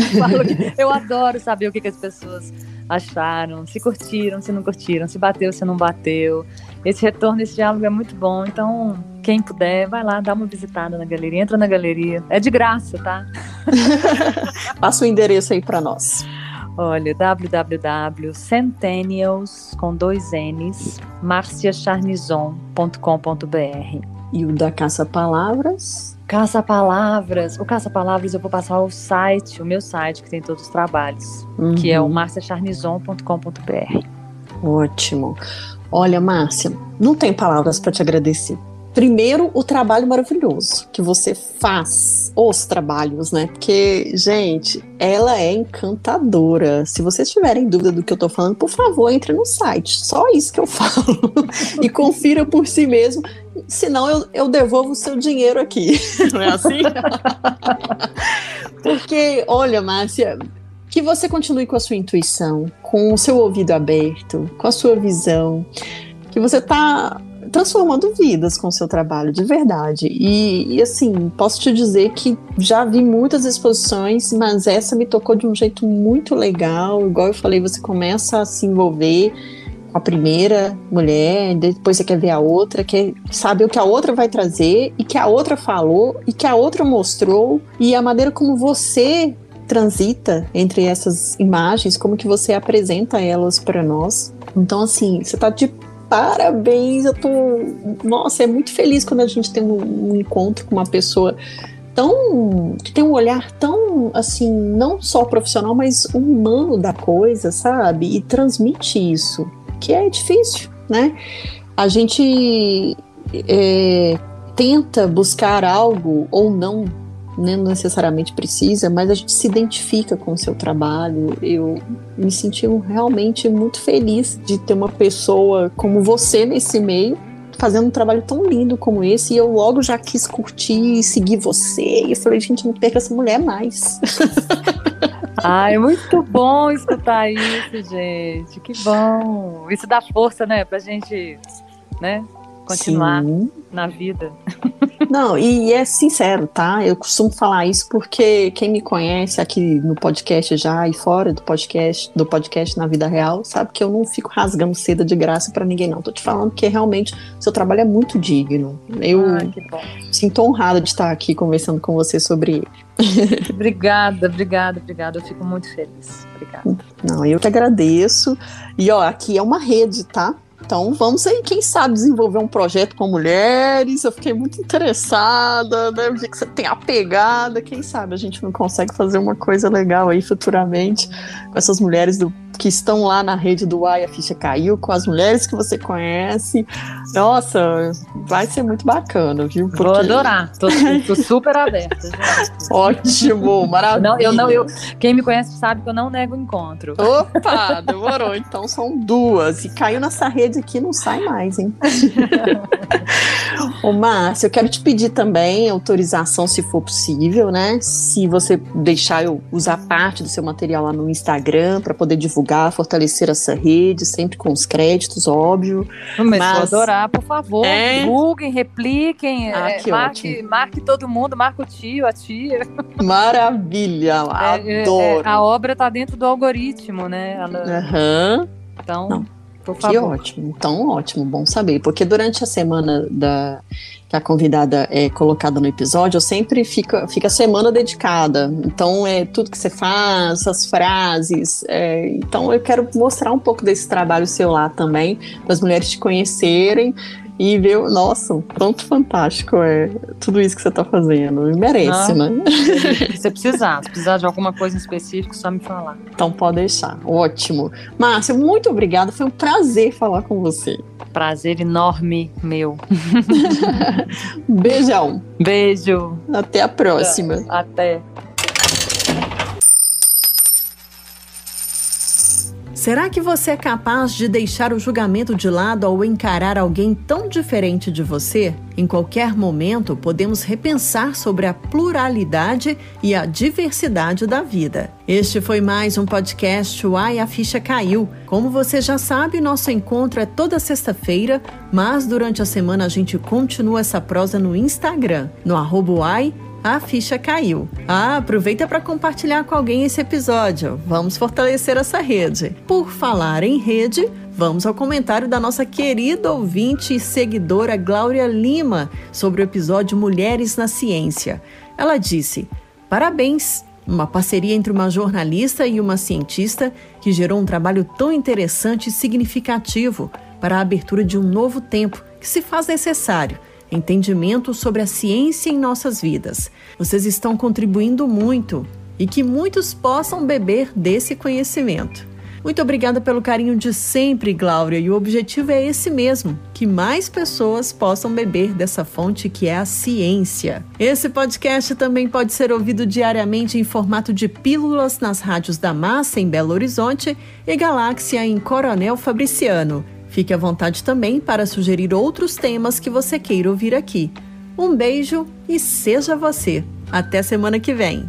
eu adoro saber o que, que as pessoas acharam, se curtiram, se não curtiram, se bateu, se não bateu. Esse retorno, esse diálogo é muito bom. Então, quem puder, vai lá, dá uma visitada na galeria, entra na galeria. É de graça, tá? Passa o endereço aí para nós. Olha, www.centennials com dois N's, marciacharnison.com.br. E o da Caça-Palavras? Caça-Palavras. O Caça-Palavras eu vou passar o site, o meu site, que tem todos os trabalhos, uhum. que é o uhum. marciacharnison.com.br. Ótimo. Olha, Márcia, não tem palavras para te agradecer. Primeiro, o trabalho maravilhoso que você faz, os trabalhos, né? Porque, gente, ela é encantadora. Se vocês tiverem dúvida do que eu tô falando, por favor, entre no site. Só isso que eu falo. e confira por si mesmo. Senão eu, eu devolvo o seu dinheiro aqui. Não é assim? Porque, olha, Márcia, que você continue com a sua intuição, com o seu ouvido aberto, com a sua visão que você está transformando vidas com seu trabalho, de verdade. E, e, assim, posso te dizer que já vi muitas exposições, mas essa me tocou de um jeito muito legal. Igual eu falei, você começa a se envolver com a primeira mulher, depois você quer ver a outra, quer saber o que a outra vai trazer, e que a outra falou, e que a outra mostrou, e a maneira como você transita entre essas imagens, como que você apresenta elas para nós. Então, assim, você tá de parabéns, eu tô. Nossa, é muito feliz quando a gente tem um, um encontro com uma pessoa tão. que tem um olhar tão, assim, não só profissional, mas humano da coisa, sabe? E transmite isso, que é difícil, né? A gente é, tenta buscar algo ou não não necessariamente precisa, mas a gente se identifica com o seu trabalho. Eu me senti realmente muito feliz de ter uma pessoa como você nesse meio, fazendo um trabalho tão lindo como esse, e eu logo já quis curtir e seguir você. E eu falei, gente, não perca essa mulher mais. Ai, muito bom escutar isso, gente. Que bom. Isso dá força, né, pra gente, né, continuar Sim. na vida. Não, e é sincero, tá? Eu costumo falar isso porque quem me conhece aqui no podcast já e fora do podcast, do podcast na vida real, sabe que eu não fico rasgando seda de graça para ninguém, não. Tô te falando que realmente seu trabalho é muito digno. Eu sinto honrada de estar aqui conversando com você sobre ele. obrigada, obrigada, obrigada. Eu fico muito feliz. Obrigada. Não, eu que agradeço. E ó, aqui é uma rede, tá? Então vamos aí, quem sabe, desenvolver um projeto com mulheres. Eu fiquei muito interessada, né? Eu vi que você tem a pegada. Quem sabe a gente não consegue fazer uma coisa legal aí futuramente com essas mulheres do que estão lá na rede do Ai, a ficha caiu, com as mulheres que você conhece. Nossa, vai ser muito bacana, viu? Porque... Vou adorar, tô, tô super aberta. Ótimo, maravilha. Não, eu não, eu, quem me conhece sabe que eu não nego encontro. Opa, demorou. Então são duas. E caiu nessa rede aqui, não sai mais, hein? Ô, Márcia, eu quero te pedir também autorização, se for possível, né? Se você deixar eu usar parte do seu material lá no Instagram para poder divulgar divulgar, fortalecer essa rede, sempre com os créditos, óbvio. Mas, mas... vou adorar, por favor. É... Divulguem, repliquem, ah, é, marque, marque todo mundo, marque o tio, a tia. Maravilha, é, é, adoro. a obra está dentro do algoritmo, né? Ela... Uhum. Então. Não. Por favor. Que ótimo, então ótimo, bom saber, porque durante a semana da, que a convidada é colocada no episódio, eu sempre fica, fica a semana dedicada. Então, é tudo que você faz, as frases. É, então, eu quero mostrar um pouco desse trabalho seu lá também, para as mulheres te conhecerem e ver, nossa, quanto fantástico é tudo isso que você está fazendo. Merece, ah, né? Se precisar, se precisar de alguma coisa em específico, só me falar. Então pode deixar. Ótimo. Márcia, muito obrigada. Foi um prazer falar com você. Prazer enorme meu. Beijão. Beijo. Até a próxima. Até. Será que você é capaz de deixar o julgamento de lado ao encarar alguém tão diferente de você? Em qualquer momento, podemos repensar sobre a pluralidade e a diversidade da vida. Este foi mais um podcast Uai, a ficha caiu. Como você já sabe, nosso encontro é toda sexta-feira, mas durante a semana a gente continua essa prosa no Instagram, no arroba a ficha caiu. Ah, aproveita para compartilhar com alguém esse episódio. Vamos fortalecer essa rede. Por falar em rede, vamos ao comentário da nossa querida ouvinte e seguidora Glória Lima sobre o episódio Mulheres na Ciência. Ela disse: Parabéns! Uma parceria entre uma jornalista e uma cientista que gerou um trabalho tão interessante e significativo para a abertura de um novo tempo que se faz necessário entendimento sobre a ciência em nossas vidas. Vocês estão contribuindo muito e que muitos possam beber desse conhecimento. Muito obrigada pelo carinho de sempre, Glória, e o objetivo é esse mesmo: que mais pessoas possam beber dessa fonte que é a ciência. Esse podcast também pode ser ouvido diariamente em formato de pílulas nas rádios da Massa em Belo Horizonte e Galáxia em Coronel Fabriciano. Fique à vontade também para sugerir outros temas que você queira ouvir aqui. Um beijo e seja você. Até semana que vem.